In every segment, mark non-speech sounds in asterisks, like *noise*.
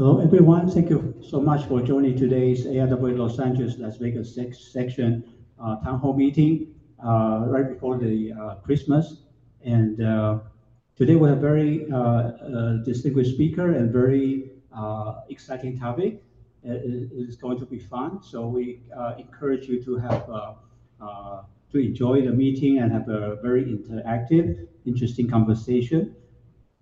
Hello, everyone. Thank you so much for joining today's AIAA Los Angeles Las Vegas section uh, town hall meeting uh, right before the uh, Christmas. And today we have a very distinguished speaker and very exciting topic. It is going to be fun. So we encourage you to have to enjoy the meeting and have a very interactive, interesting conversation.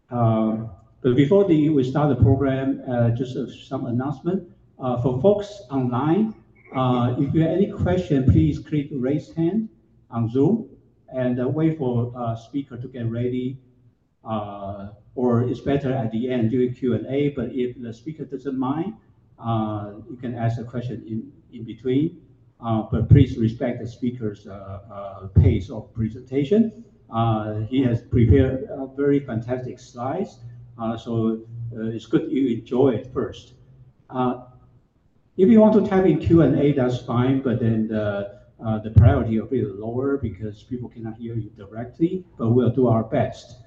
Uh, but before the, we start the program, uh, just uh, some announcement. Uh, for folks online, uh, if you have any question, please click raise hand on Zoom and uh, wait for uh, speaker to get ready. or it's better at the end during Q&A, but if the speaker doesn't mind, you can ask a question in, in between. but please respect the speaker's pace of presentation. he has prepared very fantastic slides. Uh, so uh, it's good you enjoy it first. Uh, if you want to type in Q&A, that's fine, but then the, the priority will be lower because people cannot hear you directly, but we'll do our best.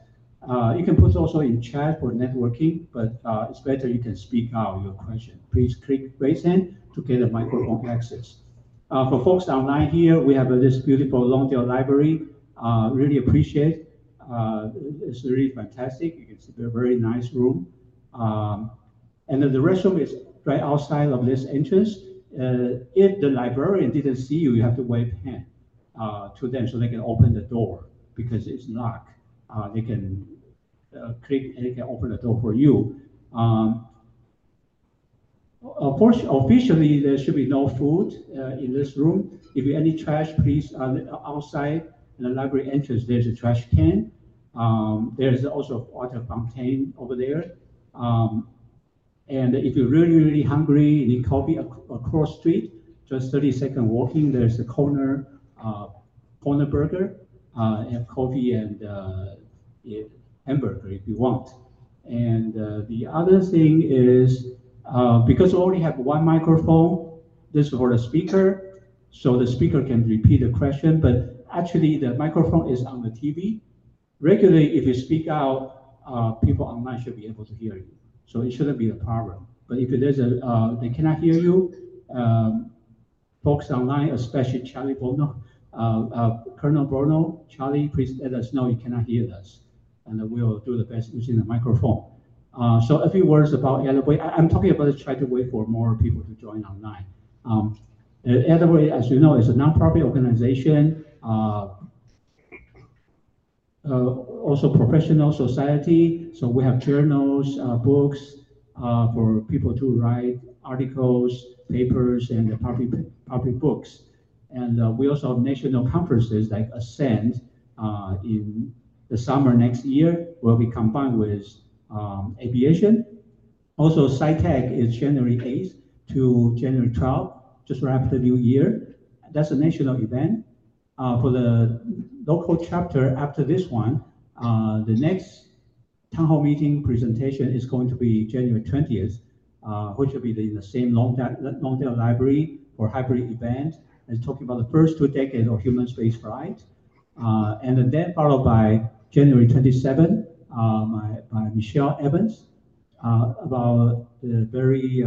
Uh, you can put also in chat for networking, but uh, it's better you can speak out your question. Please click raise hand to get a microphone access. Uh, for folks online here, we have this beautiful Lawndale library. really appreciate uh, it's really fantastic. It's a very nice room. Um, and the restroom is right outside of this entrance. Uh, if the librarian didn't see you, you have to wave hand uh, to them so they can open the door because it's locked. Uh, they can uh, click and they can open the door for you. Um, officially, there should be no food uh, in this room. If you any trash, please outside the library entrance. There's a trash can. Um, there's also a water fountain over there. Um, and if you're really, really hungry, you need coffee across street, just 30 second walking, there's a corner, uh, corner burger, uh, and coffee and uh, hamburger if you want. And uh, the other thing is, uh, because we only have one microphone, this is for the speaker, so the speaker can repeat the question, but actually the microphone is on the TV, regularly, if you speak out, uh, people online should be able to hear you. So it shouldn't be a problem. But if there's a, uh, they cannot hear you, um, folks online, especially Charlie Bono, uh, uh, Colonel Bono, Charlie, please let us know you cannot hear us. And we'll do the best using the microphone. Uh, so a few words about Elevate. I, am talking about try to wait for more people to join online. Um, Elevate, as you know, is a nonprofit organization also professional society. So we have journals, uh, books uh, for people to write articles, papers, and public, public books. And we also have national conferences like Ascend in the summer next year will be combined with um, aviation. Also, SciTech is January 8th to January 12th, just right after the New Year. That's a national event. Uh, for the local chapter after this one, uh, the next town hall meeting presentation is going to be January 20th, uh, which will be in the same Lawndale Library for hybrid event. It's talking about the first two decades of human space flight. Uh, and then followed by January 27, uh, by, by Michelle Evans, uh, about the very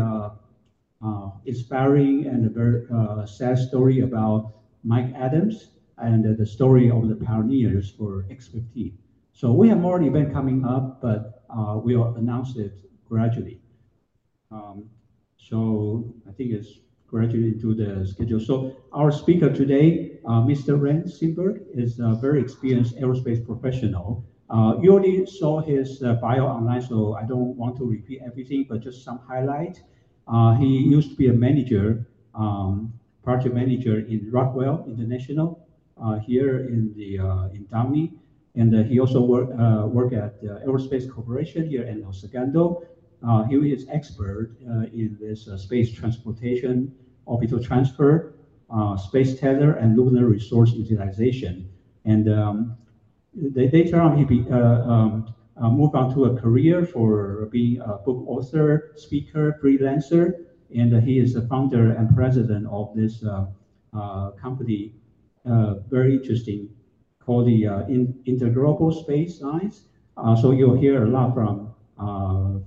inspiring and a very sad story about Mike Adams, and the story of the pioneers for X15. So we have more event coming up, but uh, we'll announce it gradually. Um, so I think it's gradually into the schedule. So our speaker today, uh, Mr. Rand Simberg, is a very experienced aerospace professional. Uh, you already saw his uh, bio online, so I don't want to repeat everything, but just some highlight. Uh, he used to be a manager, um, project manager in Rockwell International, here in the uh, in Downey, and uh, he also work work at Aerospace Corporation here in El Segundo. he is expert in this space transportation, orbital transfer, space tether, and lunar resource utilization. And um, later on, he be, um, uh, moved on to a career for being a book author, speaker, freelancer, and uh, he is the founder and president of this uh, company uh, very interesting called the uh, in, Interglobal Space Science. Uh, so you'll hear a lot from,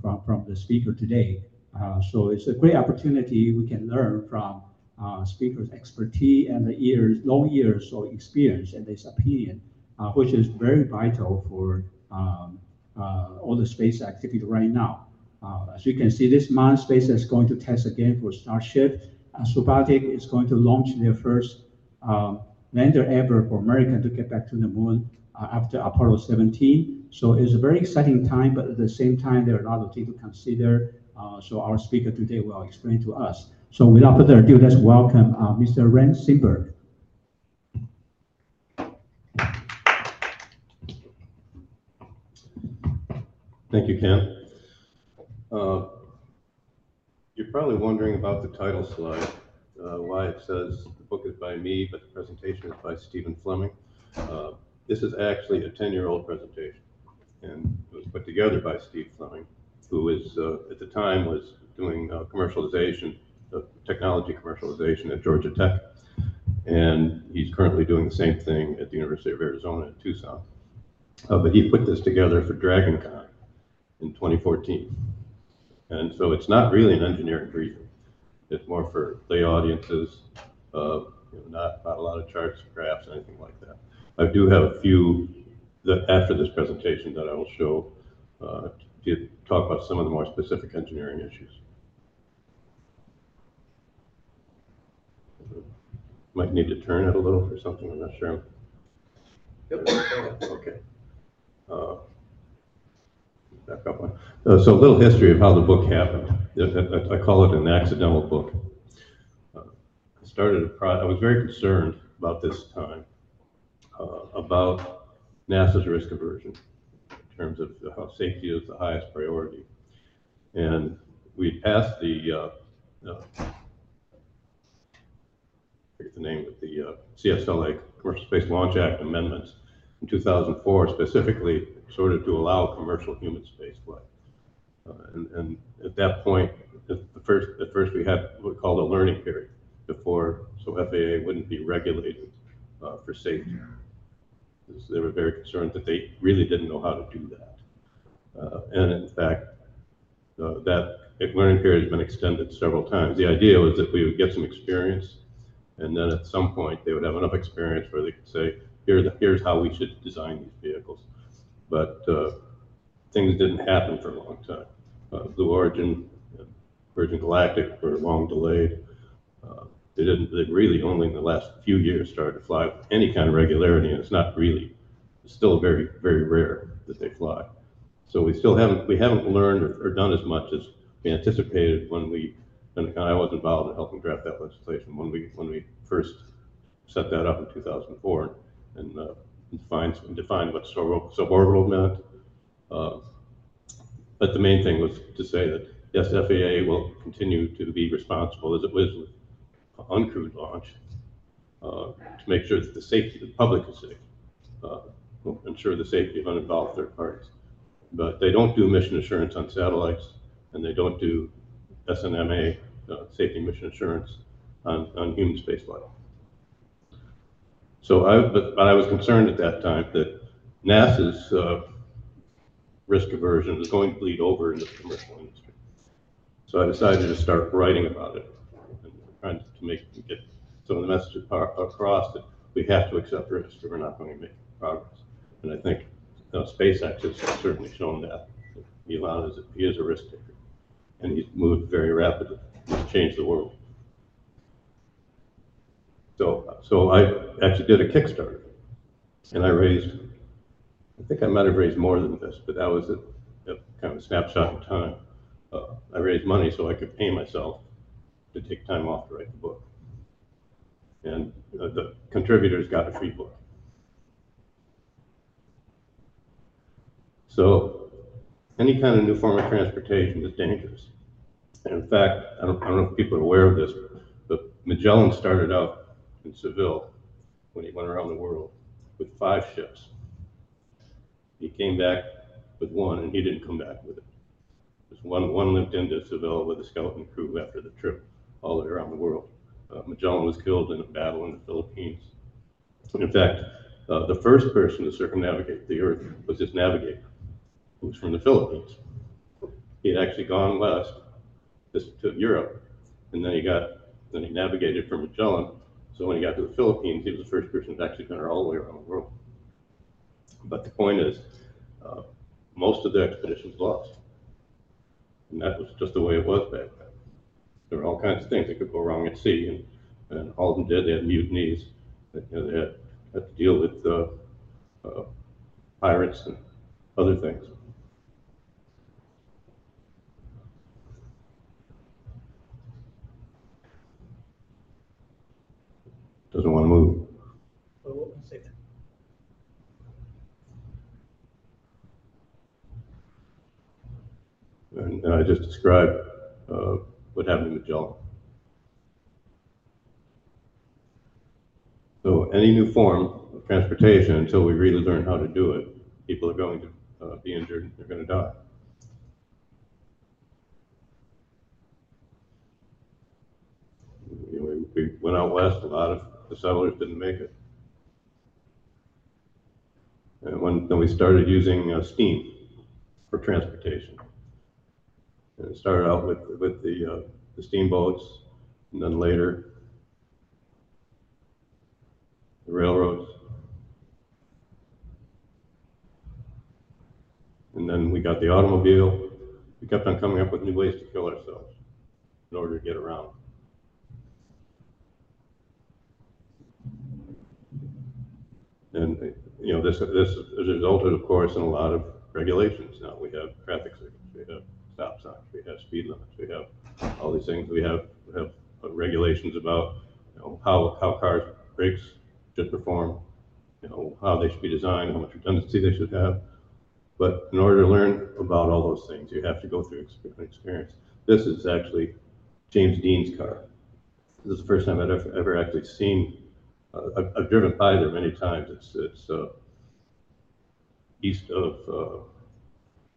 from, from the speaker today. Uh, so it's a great opportunity we can learn from uh, speakers' expertise and the years, long years of experience and his opinion, uh, which is very vital for um, uh, all the space activity right now. Uh, as you can see, this month, SpaceX is going to test again for Starship. Uh, Astrobotic is going to launch their first um, lander ever for America to get back to the moon uh, after Apollo 17. So it's a very exciting time, but at the same time, there are a lot of things to consider. Uh, so our speaker today will explain to us. So without further ado, let's welcome uh, Mr. Rand Simberg. Thank you, Ken. Uh, You're probably wondering about the title slide, uh, why it says the book is by me, but the presentation is by Stephen Fleming. Uh, This is actually a 10-year-old presentation, and it was put together by Steve Fleming, who is, uh, at the time, was doing uh, commercialization, uh, technology commercialization at Georgia Tech. And he's currently doing the same thing at the University of Arizona in Tucson. Uh, But he put this together for DragonCon in 2014. And so it's not really an engineering briefing. It's more for lay audiences, uh, you know, not, not a lot of charts, graphs, anything like that. I do have a few that after this presentation that I will show uh, to talk about some of the more specific engineering issues. Might need to turn it a little or something, I'm not sure. Okay. Uh, back up one. Uh, so a little history of how the book happened. I, I call it an accidental book. Uh, I started a pro- I was very concerned about this time uh, about NASA's risk aversion in terms of how safety is the highest priority. And we passed the, uh, uh, I forget the name of the uh, CSLA Commercial Space Launch Act amendments in 2004 specifically sort of to allow commercial human spaceflight. Uh, and, and at that point, at the first, at first we had what we called a learning period before, so FAA wouldn't be regulated uh, for safety. Because They were very concerned that they really didn't know how to do that. Uh, and in fact, uh, that learning period has been extended several times. The idea was that we would get some experience, and then at some point they would have enough experience where they could say, Here, here's how we should design these vehicles but uh, things didn't happen for a long time. Uh, Blue Origin, Virgin Galactic were long delayed. Uh, they didn't. They really only in the last few years started to fly with any kind of regularity, and it's not really. It's still very, very rare that they fly. So we still haven't we haven't learned or, or done as much as we anticipated when we. And I was involved in helping draft that legislation when we when we first set that up in 2004 and uh, defines define what sub- suborbital meant. Uh, but the main thing was to say that yes, FAA will continue to be responsible as it was with uncrewed launch uh, to make sure that the safety of the public is safe, uh, ensure the safety of uninvolved third parties. But they don't do mission assurance on satellites, and they don't do S&MA, uh, safety mission assurance on, on human spaceflight. So I, but, but I was concerned at that time that NASA's uh, risk aversion was going to bleed over into the commercial industry. So I decided to start writing about it and trying to make get some of the messages across that we have to accept risk or we're not going to make progress. And I think uh, SpaceX has certainly shown that. Elon is, he is a risk taker and he's moved very rapidly. He's changed the world. So, so I actually did a Kickstarter, and I raised, I think I might have raised more than this, but that was a, a kind of a snapshot in time. Uh, I raised money so I could pay myself to take time off to write the book. And uh, the contributors got a free book. So any kind of new form of transportation is dangerous. And in fact, I don't, I don't know if people are aware of this, but Magellan started out in Seville when he went around the world with five ships. He came back with one, and he didn't come back with it. Just one, one limped into Seville with a skeleton crew after the trip all the way around the world. Uh, Magellan was killed in a battle in the Philippines. In fact, uh, the first person to circumnavigate the Earth was his navigator, who was from the Philippines. He had actually gone west this to Europe. And then he got, then he navigated from Magellan. So when he got to the Philippines, he was the first person to actually turn all the way around the world. But the point is, uh, most of the expeditions lost. And that was just the way it was back then. There were all kinds of things that could go wrong at sea, and, and all of them did. They had mutinies, they, you know, they had, had to deal with uh, uh, pirates and other things. Doesn't want to move. Well, one second. And, and I just described uh, what happened in Magellan. So any new form of transportation, until we really learn how to do it, people are going to uh, be injured, they're going to die. We went out west, a lot of the settlers didn't make it. And when, then we started using uh, steam for transportation. And it started out with, with the, uh, the steamboats, and then later, the railroads. And then we got the automobile. We kept on coming up with new ways to kill ourselves in order to get around. And, you know, this, this has resulted, of course, in a lot of regulations. Now, we have traffic signals, we have stop signs, we have speed limits, we have all these things. We have, we have regulations about, you know, how, how cars brakes should perform, you know, how they should be designed, how much redundancy they should have. But in order to learn about all those things, you have to go through experience. This is actually James Dean's car. This is the first time I've ever, ever actually seen, I've, I've driven by there many times. It's, it's, uh, east of, uh,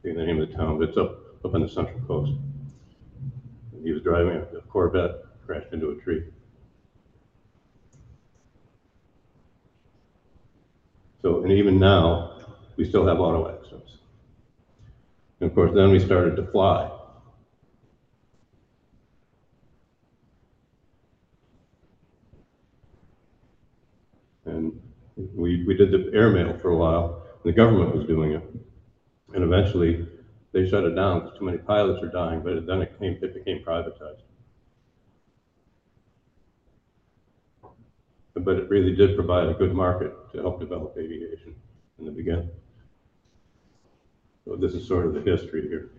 the name of the town, but it's up, up on the central coast. He was driving a Corvette, crashed into a tree. So, and even now, we still have auto accidents. And of course, then we started to fly. And we, we did the airmail for a while, and the government was doing it. And eventually, they shut it down because too many pilots are dying, but then it came, it became privatized. But it really did provide a good market to help develop aviation in the beginning. So this is sort of the history here.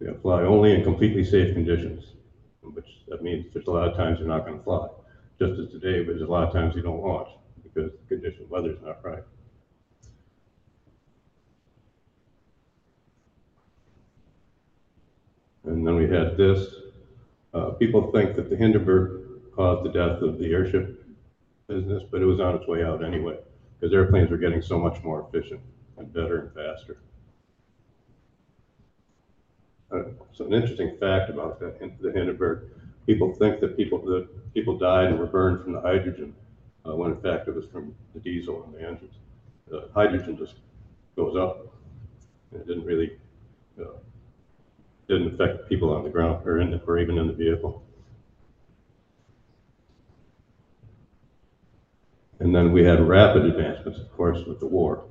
Yeah, fly only in completely safe conditions, which that means there's a lot of times you're not gonna fly. Just as today, but there's a lot of times you don't launch because the condition, of weather is not right. And then we had this. Uh, people think that the Hindenburg caused the death of the airship business, but it was on its way out anyway, because airplanes were getting so much more efficient and better and faster. Uh, so an interesting fact about the, the Hindenburg, people think that people, that people died and were burned from the hydrogen, uh, when in fact it was from the diesel and the engines. The hydrogen just goes up. And it didn't really, uh, didn't affect people on the ground or in, the- or even in the vehicle. And then we had rapid advancements, of course, with the war.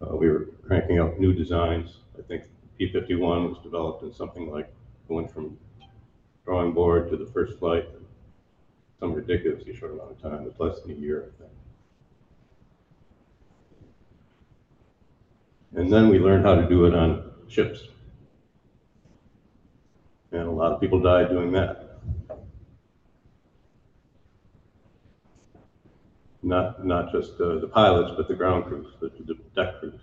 Uh, we were cranking out new designs. I think P-51 was developed in something like, going from drawing board to the first flight, in some ridiculously short amount of time, it's less than a year, I think. And then we learned how to do it on ships. And a lot of people died doing that. Not, not just uh, the pilots, but the ground crews, the, the deck crews.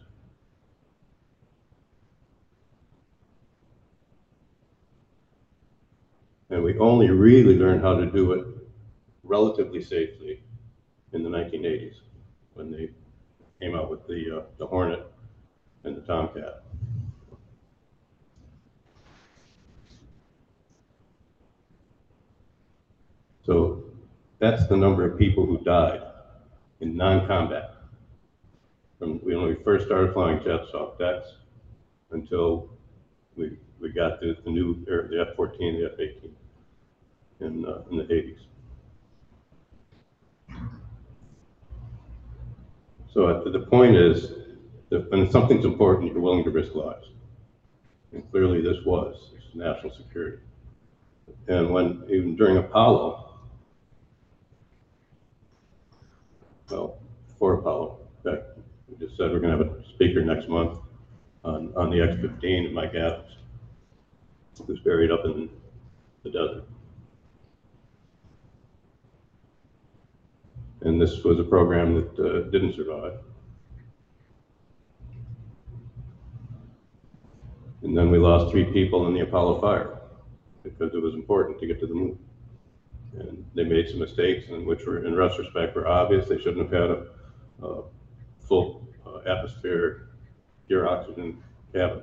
And we only really learned how to do it relatively safely in the 1980s, when they came out with the, uh, the Hornet and the Tomcat. So that's the number of people who died in non-combat. From when we first started flying jets off decks until we, we got the, the new, the F-14, the F-18 in, uh, in the eighties. So the, the point is, that when something's important, you're willing to risk lives. And clearly this was, national security. And when, even during Apollo, well, for Apollo, in we just said we're gonna have a speaker next month on, on the X-15 and Mike Adams, who's buried up in the desert. And this was a program that uh, didn't survive. And then we lost three people in the Apollo fire because it was important to get to the moon. And they made some mistakes, and which were, in retrospect, were obvious. They shouldn't have had a, a full uh, atmosphere, pure oxygen cabin.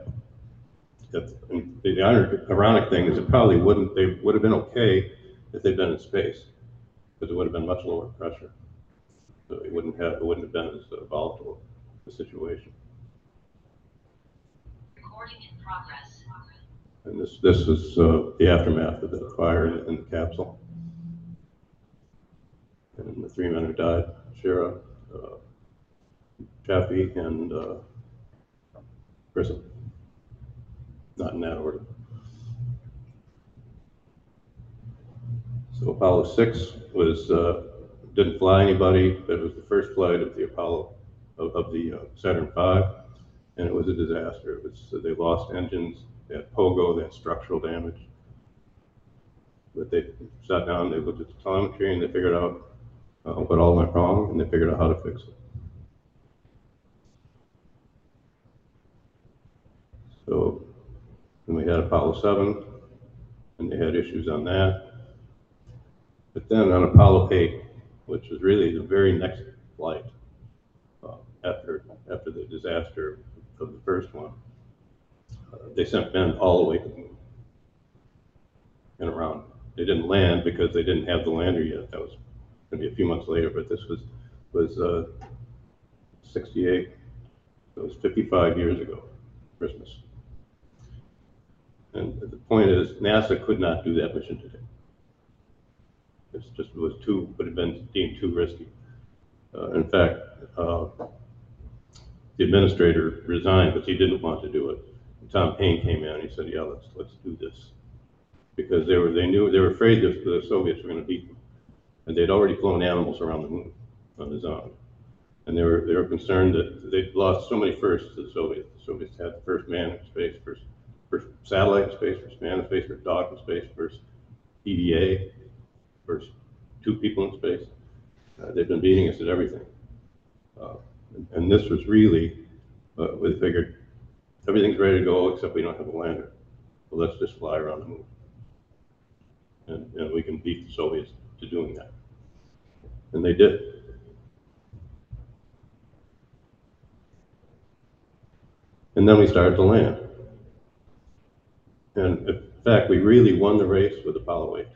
The ironic, ironic thing is, it probably wouldn't. They would have been okay if they'd been in space, because it would have been much lower pressure. So it wouldn't have, it wouldn't have been as volatile a situation. Recording in progress. And this, this is uh, the aftermath of the fire in, in the capsule. And the three men who died, Schirra, uh, Chaffee, and uh, Grissom. Not in that order. So Apollo 6 was, uh, didn't fly anybody, but it was the first flight of the Apollo, of, of the uh, Saturn V, and it was a disaster. It was, they lost engines, they had pogo, they had structural damage. But they sat down, they looked at the telemetry, and they figured out uh, what all went wrong, and they figured out how to fix it. So, then we had Apollo 7, and they had issues on that. But then on Apollo 8, which was really the very next flight uh, after, after the disaster of the first one, uh, they sent men all the way to the moon and around. They didn't land because they didn't have the lander yet. That was going to be a few months later, but this was, was uh, 68. It was 55 years ago, Christmas. And the point is, NASA could not do that mission today. It's just, was too, would have been deemed too risky. Uh, in fact, uh, the administrator resigned, because he didn't want to do it. And Tom Paine came in and he said, yeah, let's, let's do this. Because they were, they knew, they were afraid that the Soviets were gonna beat them. And they'd already flown animals around the moon on his own. And they were, they were concerned that they'd lost so many firsts to the Soviets. The Soviets had the first man in space, first, first satellite in space, first man in space, first dog in space, first EVA, first two people in space. Uh, they've been beating us at everything. Uh, and- and this was really, uh, we figured, everything's ready to go except we don't have a lander. Well, let's just fly around the moon. And, and we can beat the Soviets to doing that. And they did. And then we started to land. And in fact, we really won the race with Apollo 8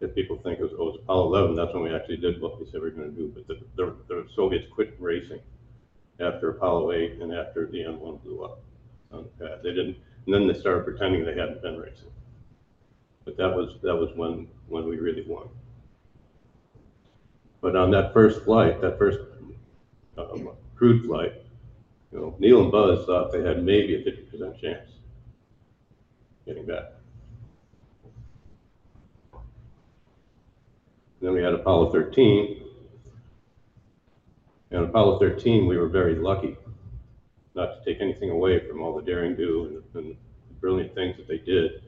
if people think it was, oh, it's Apollo 11, that's when we actually did what we said we were going to do. But the, the, the Soviets quit racing after Apollo 8 and after the N1 blew up the pad. They didn't, and then they started pretending they hadn't been racing. But that was, that was when, when we really won. But on that first flight, that first um, crewed flight, you know, Neil and Buzz thought they had maybe a 50% chance getting back. Then we had Apollo 13. And Apollo 13, we were very lucky not to take anything away from all the daring do and, and brilliant things that they did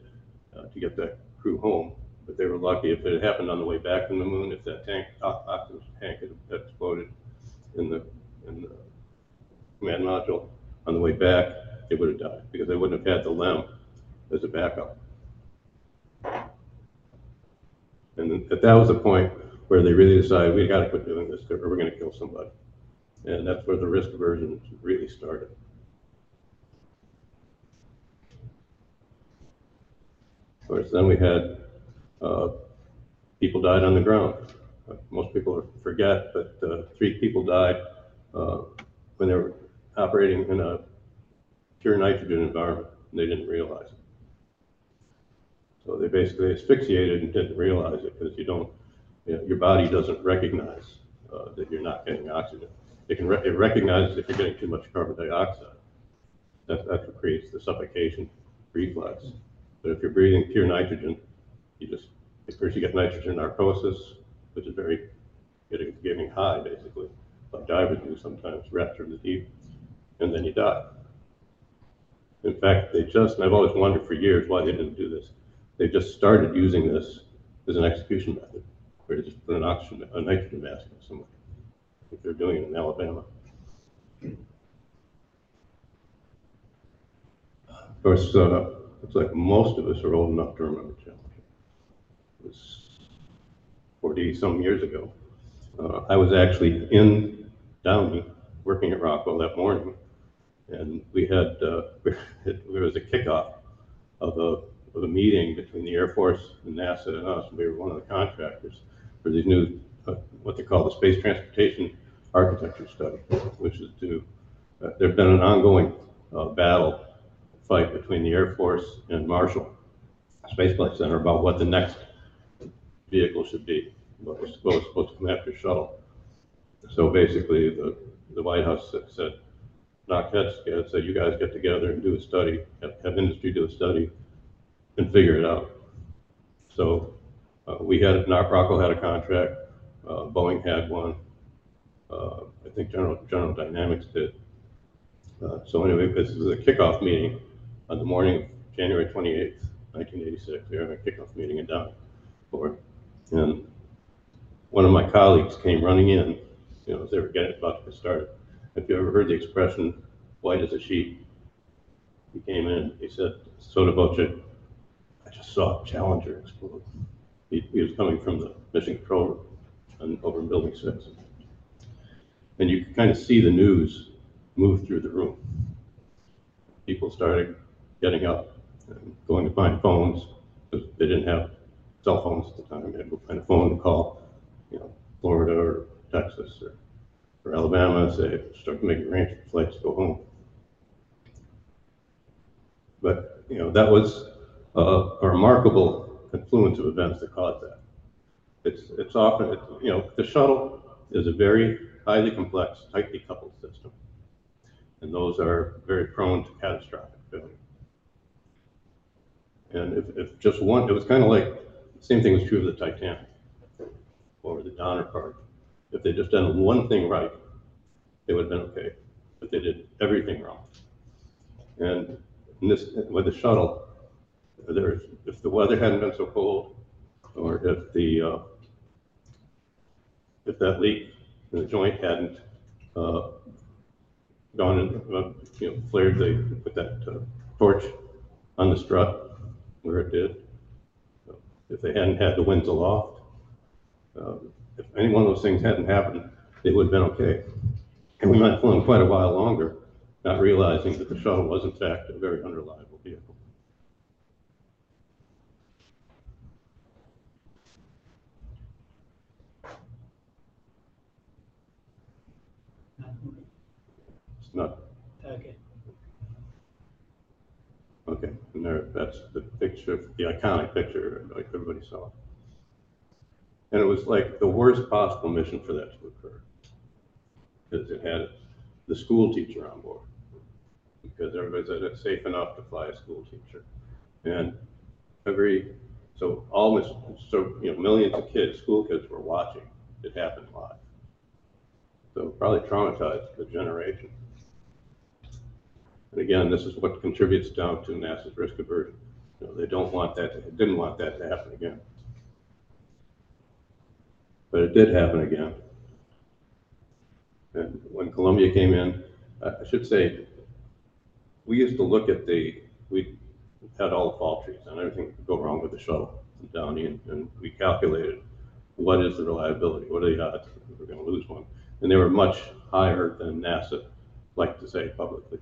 uh, to get that crew home. But they were lucky if it had happened on the way back from the moon, if that tank, o- oxygen tank had had exploded in the, in the command module on the way back, they would have died because they wouldn't have had the LEM as a backup. And then- that was the point where they really decided, we gotta quit doing this, or we're gonna kill somebody. And that's where the risk aversion really started. Of course, then we had, uh, people died on the ground. Most people forget, but, uh, three people died, uh, when they were operating in a pure nitrogen environment. and they didn't realize it. So they basically asphyxiated and didn't realize it because you don't, you know, your body doesn't recognize uh, that you're not getting oxygen. It can re- it recognizes if you're getting too much carbon dioxide. That, that's what creates the suffocation reflex. But if you're breathing pure nitrogen, you just, at first you get nitrogen narcosis, which is very, getting, getting high basically, like divers do sometimes, rapture in the deep, and then you die. In fact, they just, and I've always wondered for years why they didn't do this. They just started using this as an execution method, where you just put an oxygen, a nitrogen mask on someone. If they're doing it in Alabama. Of course, uh, it's like most of us are old enough to remember Challenger. It was forty-some years ago. Uh, I was actually in Downey, working at Rockwell that morning, and we had, uh, *laughs* there was a kickoff of a, of a meeting between the Air Force and NASA and us. We were one of the contractors for these new, uh, what they call the Space Transportation Architecture Study, which is to, uh, there's been an ongoing uh, battle, fight between the Air Force and Marshall Space Flight Center about what the next vehicle should be, what was what supposed to come after shuttle. So basically, the, the White House said- knocked heads together, said, you guys get together and do a study, have, have industry do a study and figure it out. So, uh, we had, Knock Rockwell had a contract, uh, Boeing had one, uh, I think General, General Dynamics did. Uh, so anyway, this is a kickoff meeting on the morning of January twenty-eighth, nineteen eighty-six. We were having a kickoff meeting in for, and one of my colleagues came running in, you know, as they were getting about to get started. If you ever heard the expression, white as a sheet, he came in, he said, sotto voce, I just saw Challenger explode. He, he was coming from the mission control room and over in building six. And you could kind of see the news move through the room. People started getting up and going to find phones, they didn't have cell phones at the time. They had to find a phone to call, you know, Florida or Texas or, or Alabama, say, start making arrangements flights to go home. But, you know, that was a, a remarkable confluence of events that caused that. It's, it's often, it, you know, the shuttle is a very highly complex, tightly coupled system. And those are very prone to catastrophic failure. And if, if just one, it was kind of like, the same thing was true of the Titanic or the Donner Party. If they'd just done one thing right, they would have been okay. But they did everything wrong. And this, with the shuttle, if the weather hadn't been so cold, or if the, uh, if that leak in the joint hadn't, uh, gone and, uh, you know, flared, they put that uh, torch on the strut where it did. If they hadn't had the winds aloft, um, if any one of those things hadn't happened, it would have been okay. And we might have flown quite a while longer, not realizing that the shuttle was in fact a very unreliable vehicle. It's not Okay. Okay, and there, that's the picture, the iconic picture, like everybody saw. And it was like the worst possible mission for that to occur. Because it had the school teacher on board. Because everybody said it's safe enough to fly a school teacher. And every, so almost, so, you know, millions of kids, school kids were watching it happen live. So probably traumatized a generation. And again, this is what contributes down to NASA's risk aversion. You know, they don't want that, to- didn't want that to happen again. But it did happen again. And when Columbia came in, I should say, we used to look at the, we had all the fault trees and everything could go wrong with the shuttle Downey, and, we calculated what is the reliability, what are the odds we're gonna lose one? And they were much higher than NASA liked to say publicly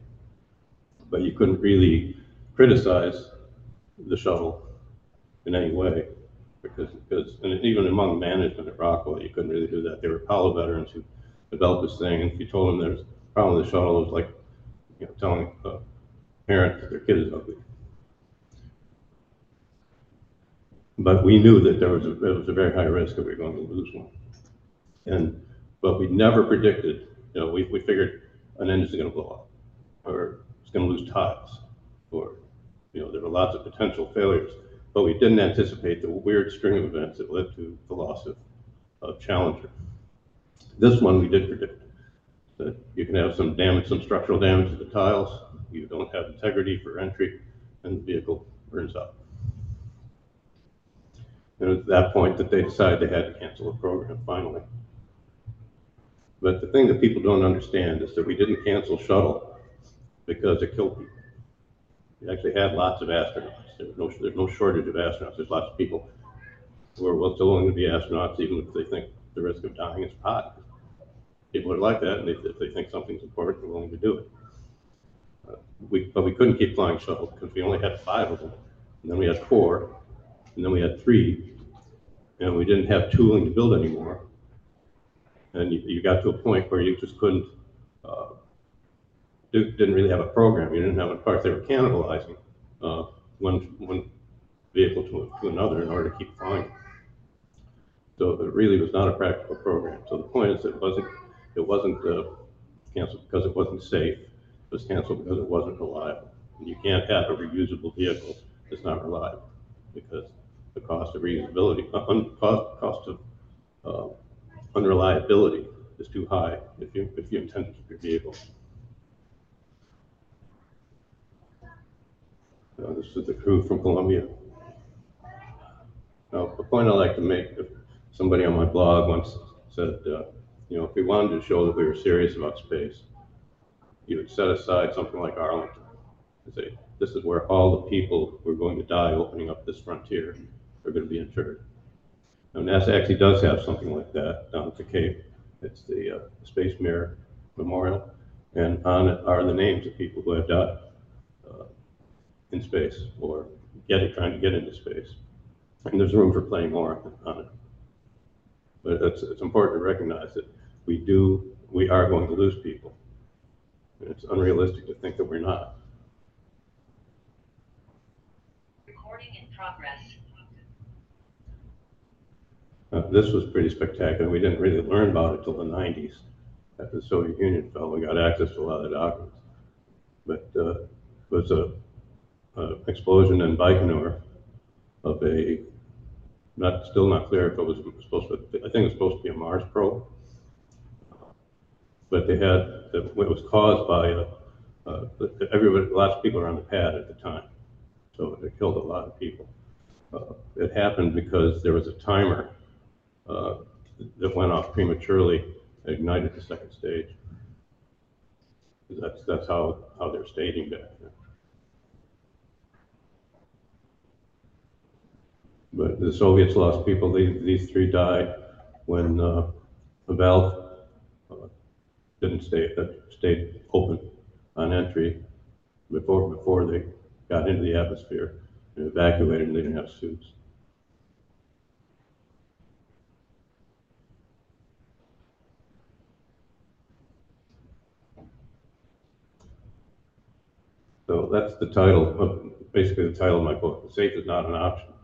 but you couldn't really criticize the shuttle in any way because, because, and even among management at Rockwell, you couldn't really do that. They were Apollo veterans who developed this thing, and if you told them there's a problem with the shuttle, it was like, you know, telling a parent that their kid is ugly. But we knew that there was a, there was a very high risk that we were going to lose one. And, but we never predicted, you know, we, we figured an engine's gonna blow up, or gonna lose tiles, or, you know, there were lots of potential failures. But we didn't anticipate the weird string of events that led to the loss of, of Challenger. This one we did predict, that you can have some damage, some structural damage to the tiles, you don't have integrity for entry, and the vehicle burns up. And at that point that they decided they had to cancel the program finally. But the thing that people don't understand is that we didn't cancel shuttle because it killed people. We actually had lots of astronauts. There was no, there's no shortage of astronauts. There's lots of people who are still willing to be astronauts even if they think the risk of dying is high. People are like that, and if, if they think something's important, they're willing to do it. Uh, we, but we couldn't keep flying shuttle because we only had five of them. And then we had four, and then we had three, and we didn't have tooling to build anymore. And you, you got to a point where you just couldn't, uh, di- didn't really have a program. You didn't have a part. They were cannibalizing uh, one one vehicle to, to another in order to keep flying. So it really was not a practical program. So the point is, it wasn't it wasn't uh, canceled because it wasn't safe. It was canceled because it wasn't reliable. And you can't have a reusable vehicle that's not reliable because the cost of reusability, uh, un, cost, cost of uh, unreliability is too high if you if you intend to keep your vehicle. Uh, this is the crew from Columbia. Now, a point I like to make, if somebody on my blog once said, uh, you know, if we wanted to show that we were serious about space, you would set aside something like Arlington and say, this is where all the people who are going to die opening up this frontier are going to be interred. Now, NASA actually does have something like that down at the Cape. It's the uh, Space Mirror Memorial, and on it are the names of people who have died in space or getting, trying to get into space. And there's room for playing more on it. But it's, it's important to recognize that we do, we are going to lose people. And it's unrealistic to think that we're not. Recording in progress. Uh, this was pretty spectacular. We didn't really learn about it till the 90s. After the Soviet Union fell, we got access to a lot of the documents. But uh, it was a, a explosion in Baikonur of a, not still not clear if it was supposed to, I think it was supposed to be a Mars probe. But they had, it was caused by, uh, uh, everybody, lots of people were on the pad at the time. So it killed a lot of people. Uh, It happened because there was a timer uh, that went off prematurely, and ignited the second stage. That's, that's how, how they're stating back But the Soviets lost people, these, these three died when uh, the valve uh, didn't stay, uh, stayed open on entry before, before they got into the atmosphere and evacuated and they didn't have suits. So that's the title of, basically the title of my book. Safe is not an option.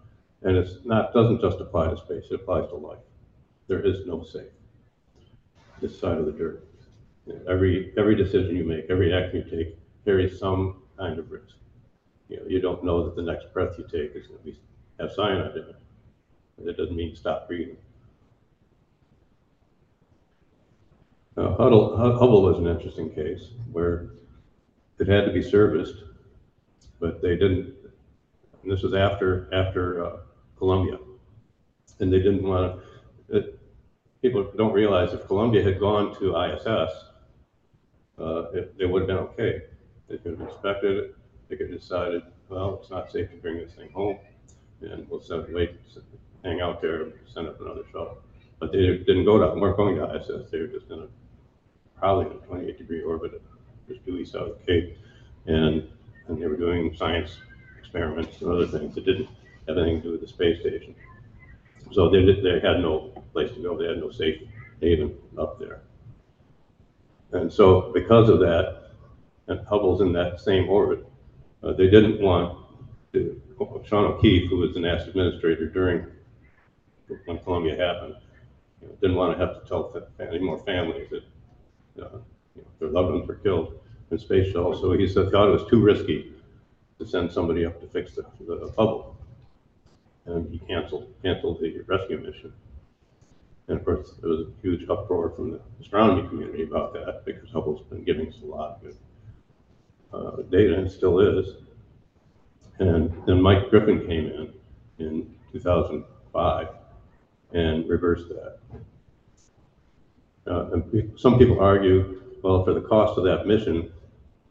And it's not, doesn't just apply to space, it applies to life. There is no safe. This side of the dirt. Every, every decision you make, every action you take carries some kind of risk. You know, you don't know that the next breath you take is gonna be, have cyanide in it. That doesn't mean stop breathing. Now, Hubble, Hubble was an interesting case where it had to be serviced, but they didn't, and this was after, after uh, Columbia. And they didn't want to, people don't realize if Columbia had gone to ISS, uh, it, they would have been okay. They could have inspected it, they could have decided, well, it's not safe to bring this thing home, and we'll send, it, wait, hang out there, and send up another shuttle. But they didn't go to, weren't going to ISS, they were just in a, probably a twenty-eight degree orbit, just due east of the Cape. And, and they were doing science experiments and other things that didn't have anything to do with the space station. So they, they had no place to go, they had no safe haven up there. And so because of that, and Hubble's in that same orbit, Uh, they didn't want, to- Sean O'Keefe, who was the NASA administrator during, when Columbia happened, you know, didn't want to have to tell any more families that, uh, you know, their loved ones were killed in space shuttle, so he said, thought it was too risky to send somebody up to fix the, the Hubble. And he canceled, canceled the rescue mission. And of course, there was a huge uproar from the astronomy community about that, because Hubble's been giving us a lot of good uh, data, and still is. And then Mike Griffin came in, in 2005, and reversed that. Uh, and some people argue, well, for the cost of that mission,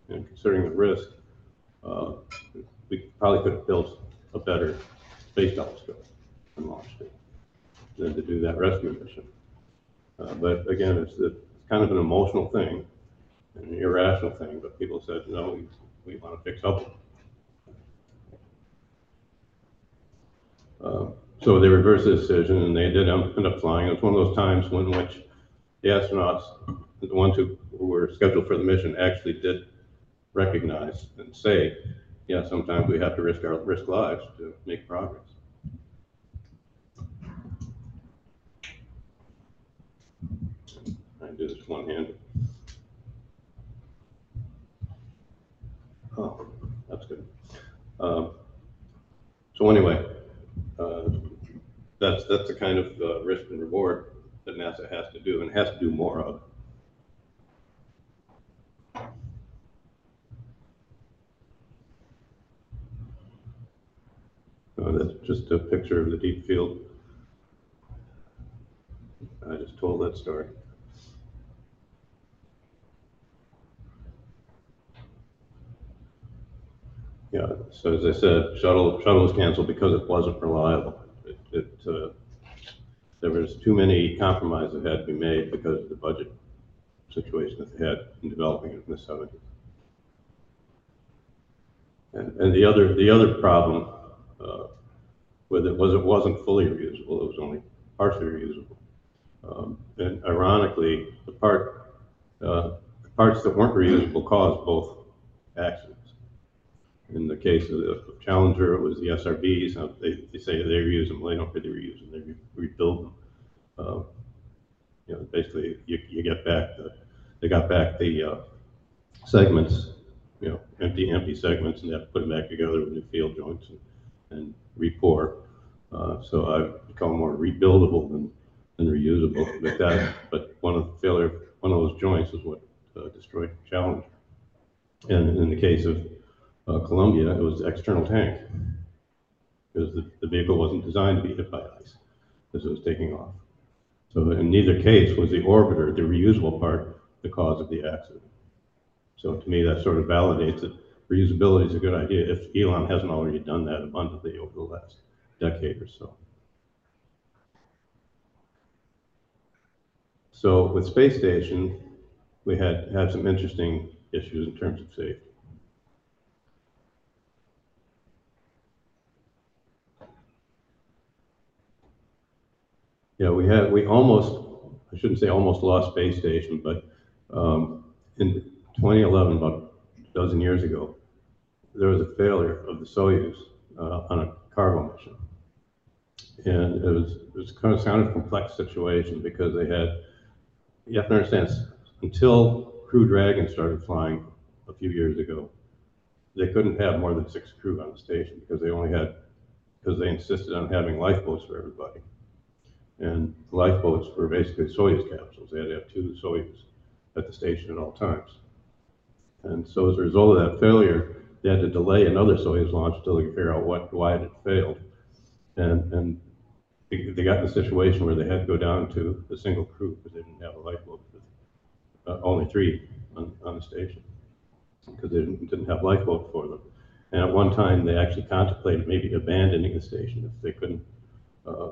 and considering the risk, uh, we probably could have built a better space telescope and launched it than to do that rescue mission. Uh, but again, it's, it's kind of an emotional thing, an irrational thing, but people said, no, we, we want to fix Hubble. Uh, So they reversed the decision and they did end up flying. It was one of those times when which the astronauts, the ones who were scheduled for the mission actually did recognize and say, yeah, sometimes we have to risk our, risk lives to make progress. I do this one-handed. Oh, that's good. Um, So anyway, uh, that's, that's the kind of uh, risk and reward that NASA has to do and has to do more of. Uh, That's just a picture of the deep field. I just told that story. Yeah, so as I said, shuttle, shuttle was canceled because it wasn't reliable. It, it, uh, there was too many compromises that had to be made because of the budget situation that they had in developing it in the seventies. And, and the other, the other problem, uh, with it was it wasn't fully reusable, it was only partially reusable. Um, and ironically, the part, uh, the parts that weren't reusable caused both accidents. In the case of the Challenger, it was the SRBs, they, they say they reuse them, they don't really reuse them, they re- rebuild them. Uh, You know, basically, you, you get back the, they got back the, uh, segments, you know, empty, empty segments, and they have to put them back together with new field joints and, and re-pour. Uh, so I call more rebuildable than, than reusable, but that, but one of the failure, one of those joints is what uh, destroyed Challenger. And in the case of uh, Columbia, it was the external tank. Because the, the vehicle wasn't designed to be hit by ice as it was taking off. So in neither case was the orbiter, the reusable part, the cause of the accident. So to me, that sort of validates that reusability is a good idea if Elon hasn't already done that abundantly over the last decade or so. So with space station, we had, had some interesting issues in terms of safety. Yeah, we had, we almost, I shouldn't say almost lost space station, but um, in 2011, about a dozen years ago, there was a failure of the Soyuz uh, on a cargo mission. And it was, it was kind of a complex situation because they had, you have to understand, until Crew Dragon started flying a few years ago, they couldn't have more than six crew on the station because they only had, because they insisted on having lifeboats for everybody. And the lifeboats were basically Soyuz capsules. They had to have two Soyuz at the station at all times. And so as a result of that failure, they had to delay another Soyuz launch until they could figure out what, why it had failed. And, and they got in a situation where they had to go down to a single crew because they didn't have a lifeboat. Uh, only three on, on the station because they didn't, didn't have lifeboat for them. And at one time, they actually contemplated maybe abandoning the station if they couldn't uh,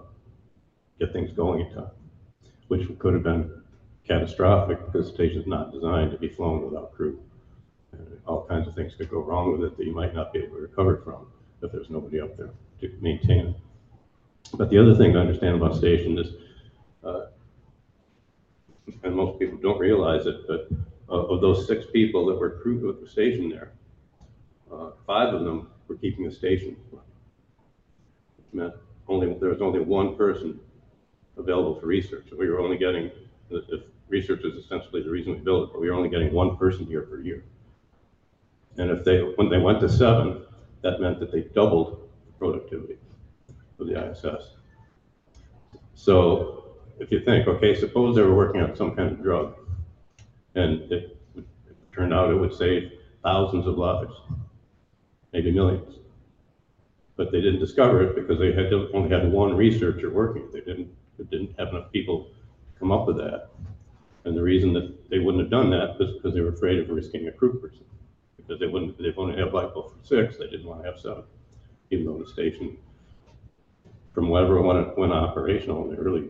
get things going in time, which could have been catastrophic because the station is not designed to be flown without crew. All kinds of things could go wrong with it that you might not be able to recover from if there's nobody up there to maintain it. But the other thing to understand about station is, uh, and most people don't realize it, but of, of those six people that were crewed with the station there, uh, five of them were keeping the station. Meant only, there was only one person available for research. We were only getting, if research is essentially the reason we built it, but we were only getting one person here per year. And if they, when they went to seven, that meant that they doubled the productivity of the ISS. So if you think, okay, suppose they were working on some kind of drug, and it it turned out it would save thousands of lives, maybe millions. But they didn't discover it because they had, only had one researcher working. They didn't, they didn't have enough people to come up with that. And the reason that they wouldn't have done that was because they were afraid of risking a crew person. Because they wouldn't, they've only had LIPO for six, they didn't want to have seven, even though the station, from whatever when it went operational in the early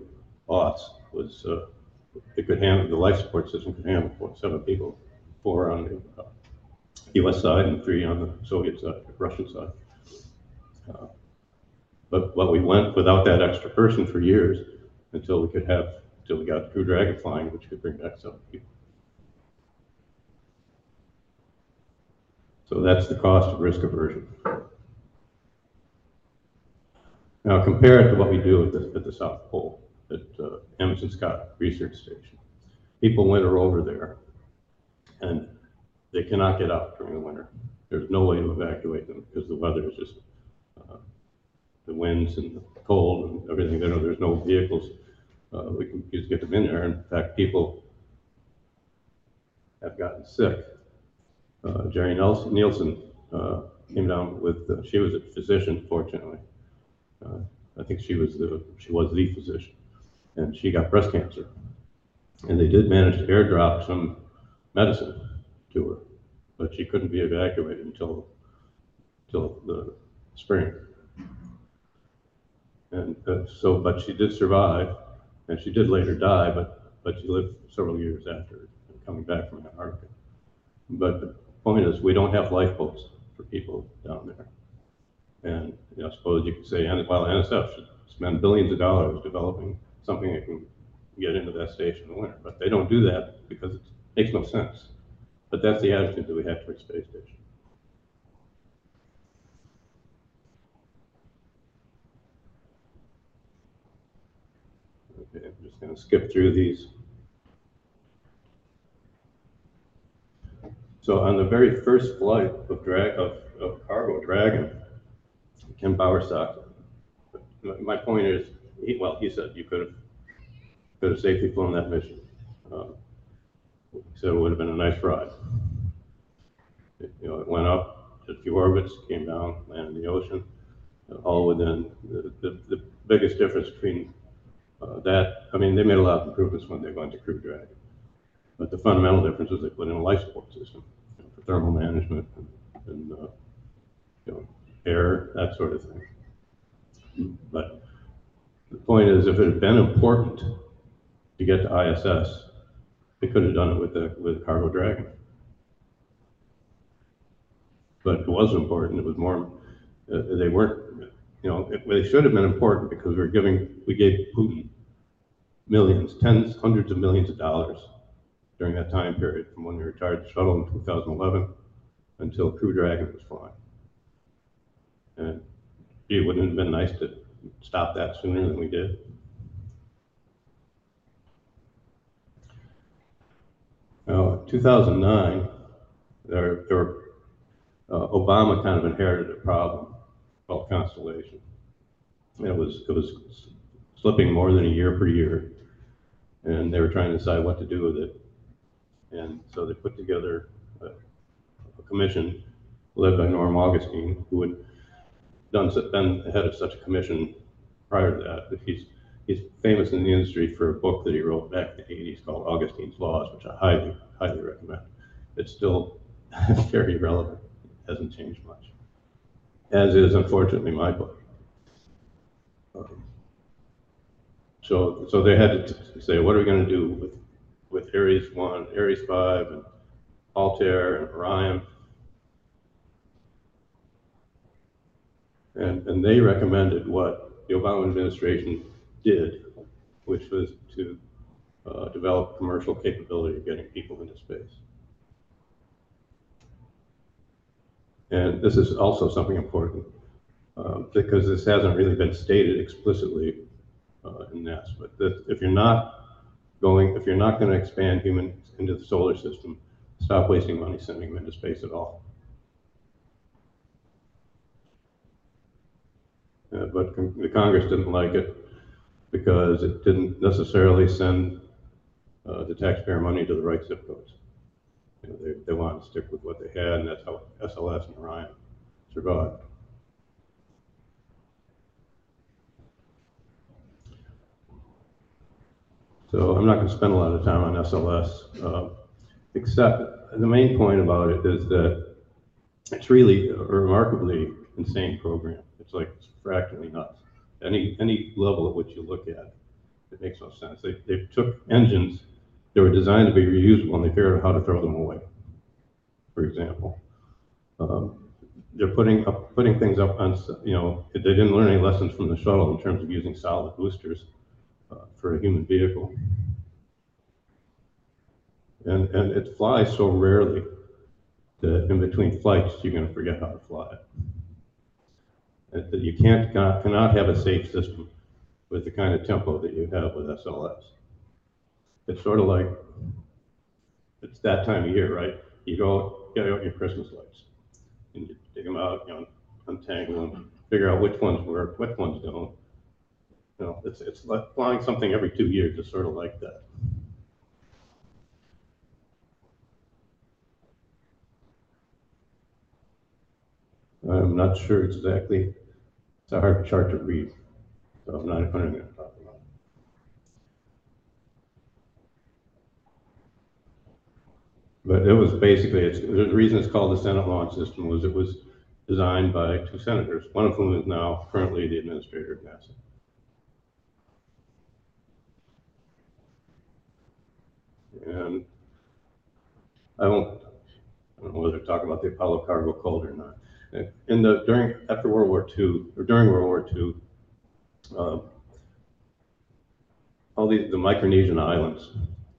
aughts, was, uh, it could handle, the life support system could handle four, seven people, four on the uh, US side and three on the Soviet side, Russian side. Uh, But, but we went without that extra person for years until we could have, until we got Crew Dragon flying, which could bring back seven people. So that's the cost of risk aversion. Now compare it to what we do at the, at the South Pole, at uh, Amundsen-Scott Research Station. People winter over there and they cannot get out during the winter. There's no way to evacuate them because the weather is just, uh, the winds and the cold and everything. There, there's no vehicles. Uh, we can just get them in there. In fact, people have gotten sick. Uh, Jerri Nielsen, uh, came down with, uh, she was a physician, fortunately. Uh, I think she was the, she was the physician, and she got breast cancer. And they did manage to airdrop some medicine to her, but she couldn't be evacuated until, until the spring. And uh, so, but she did survive, and she did later die, but, but she lived several years after coming back from Antarctica. But point is, we don't have lifeboats for people down there. And, you know, I suppose you could say, well, NSF should spend billions of dollars developing something that can get into that station in the winter, but they don't do that because it makes no sense. But that's the attitude that we have towards space station. Okay, I'm just gonna skip through these. So on the very first flight of drag, of, of cargo Dragon, Ken Bowersox, my, my point is, he, well, he said you could have, could have safely flown that mission. Um, He said it would have been a nice ride. It- You know, it went up, did a few orbits, came down, landed in the ocean, all within, the, the, the biggest difference between uh, that, I mean, they made a lot of improvements when they went to Crew Dragon. But the fundamental difference is they put in a life support system thermal management and, uh, you know, air, that sort of thing. But the point is, if it had been important to get to ISS, they could have done it with the, with Cargo Dragon. But it was important, it was more, uh, they weren't, you know, it- they should have been important because we are giving, we gave Putin millions, tens, hundreds of millions of dollars during that time period, from when we retired the shuttle in 2011 until Crew Dragon was flying. And gee, wouldn't it have been nice to stop that sooner than we did? Now, 2009, there, there were, uh, Obama kind of inherited a problem called Constellation. It was, it was slipping more than a year per year, and they were trying to decide what to do with it. And so they put together a, a commission led by Norm Augustine, who had done, been the head of such a commission prior to that. But he's, he's famous in the industry for a book that he wrote back in the eighties called Augustine's Laws, which I highly, highly recommend. It's still *laughs* very relevant, It hasn't changed much. As is unfortunately my book. Um, So, so they had to say, what are we gonna do with, with Ares one, Ares five, and Altair and Orion? And, and they recommended what the Obama administration did, which was to uh, develop commercial capability of getting people into space. And this is also something important, uh, because this hasn't really been stated explicitly uh, in this, but that if you're not going, if you're not going to expand humans into the solar system, stop wasting money sending them into space at all. Uh, But con- the Congress didn't like it because it didn't necessarily send uh, the taxpayer money to the right zip codes. You know, they, they wanted to stick with what they had, and that's how SLS and Orion survived. So I'm not going to spend a lot of time on SLS, uh, except the main point about it is that it's really a remarkably insane program. It's like it's fractally nuts. Any, any level at which you look at it, it makes no sense. They, they took engines that were designed to be reusable and they figured out how to throw them away, for example. Um, they're putting up, putting things up on, you know, they didn't learn any lessons from the shuttle in terms of using solid boosters uh, for a human vehicle. And, and it flies so rarely that in between flights, you're gonna forget how to fly. That you can't, cannot cannot have a safe system with the kind of tempo that you have with SLS. It's sort of like, it's that time of year, right? You go, get out your Christmas lights, and you dig them out, you know, untangle them, figure out which ones work, which ones don't. You know, it's, it's like flying something every two years, it's sort of like that. I'm not sure exactly, it's a hard chart to read, so I'm not, not gonna talk about it. But it was basically, it's, the reason it's called the Senate Launch System was it was designed by two senators, one of whom is now currently the administrator of NASA. And I won't, I don't know whether to talk about the Apollo cargo cult or not. In the, during, after World War II, or during World War II, um, all these, the Micronesian islands,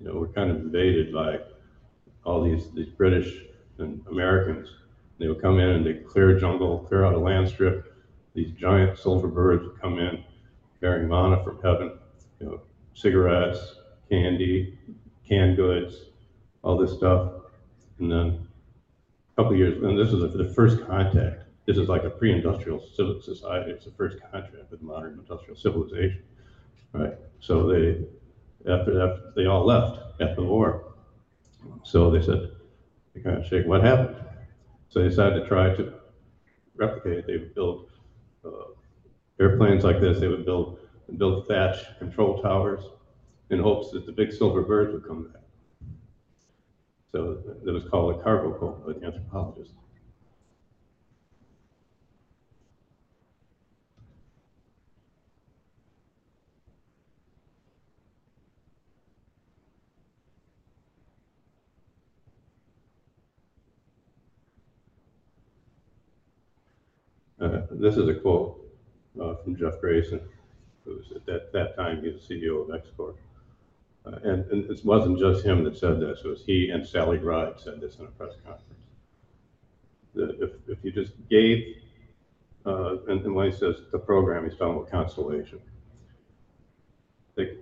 you know, were kind of invaded by all these, these British and Americans. They would come in and they'd clear jungle, clear out a land strip. These giant silver birds would come in bearing manna from heaven, you know, cigarettes, candy, canned goods, all this stuff. And then a couple years, and this is the first contact. This is like a pre-industrial civic society. It's the first contact with modern industrial civilization, right? So they, after, after they all left after the war. So they said, they kind of shake, what happened? So they decided to try to replicate. They would build uh, airplanes like this. They would build build thatch control towers in hopes that the big silver birds would come back. So that was called a cargo cult by the anthropologists. Uh, This is a quote uh, from Jeff Greason, who was at that, that time, he was CEO of XCOR. Uh, And, and it wasn't just him that said this, it was he and Sally Ride said this in a press conference. That if, if you just gave, uh, and, and when he says the program, he's talking about Constellation.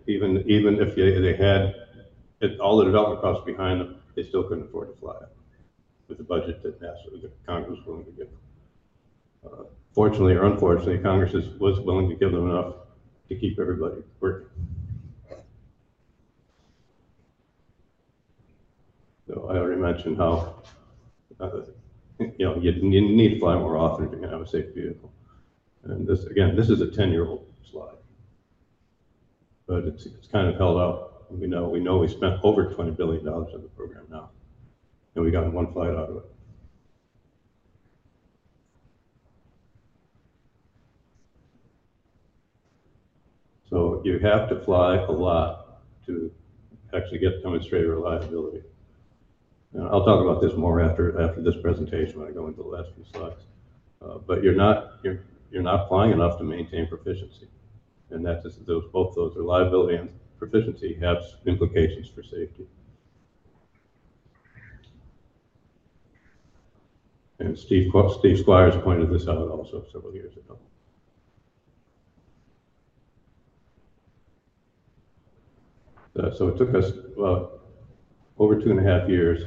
Even, even if they, they had, it, all the development costs behind them, they still couldn't afford to fly it with the budget that NASA, the Congress was willing to give. Uh, Fortunately or unfortunately, Congress is, was willing to give them enough to keep everybody working. So I already mentioned how, uh, you know, you, you need to fly more often if you're gonna have a safe vehicle. And this, again, this is a ten-year-old slide. But it's, it's kind of held up. We know, we know we spent over twenty billion dollars on the program now. And we got one flight out of it. So you have to fly a lot to actually get demonstrated reliability. I'll talk about this more after, after this presentation when I go into the last few slides. Uh, but you're not, you're, you're not flying enough to maintain proficiency. And that's, just- those, both those reliability and proficiency have implications for safety. And Steve, Steve Squyres pointed this out also several years ago. Uh, So it took us, well, over two and a half years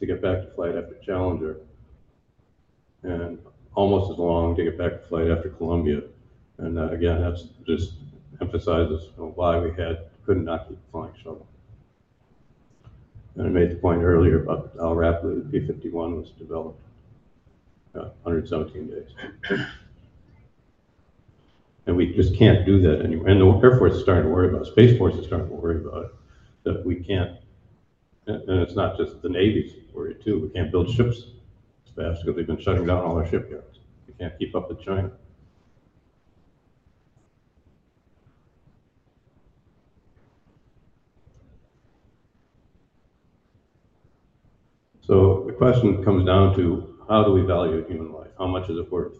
to get back to flight after Challenger. And almost as long to get back to flight after Columbia. And uh, again, that's just emphasizes why we had, could not not keep flying shuttle. And I made the point earlier about how rapidly the P-51 was developed. Uh, 117 days. And we just can't do that anymore. And the Air Force is starting to worry about, it. Space Force is starting to worry about it, that we can't, and it's not just the Navy's worried too, we can't build ships as fast because they've been shutting down all our shipyards. We can't keep up with China. So the question comes down to, how do we value human life? How much is it worth?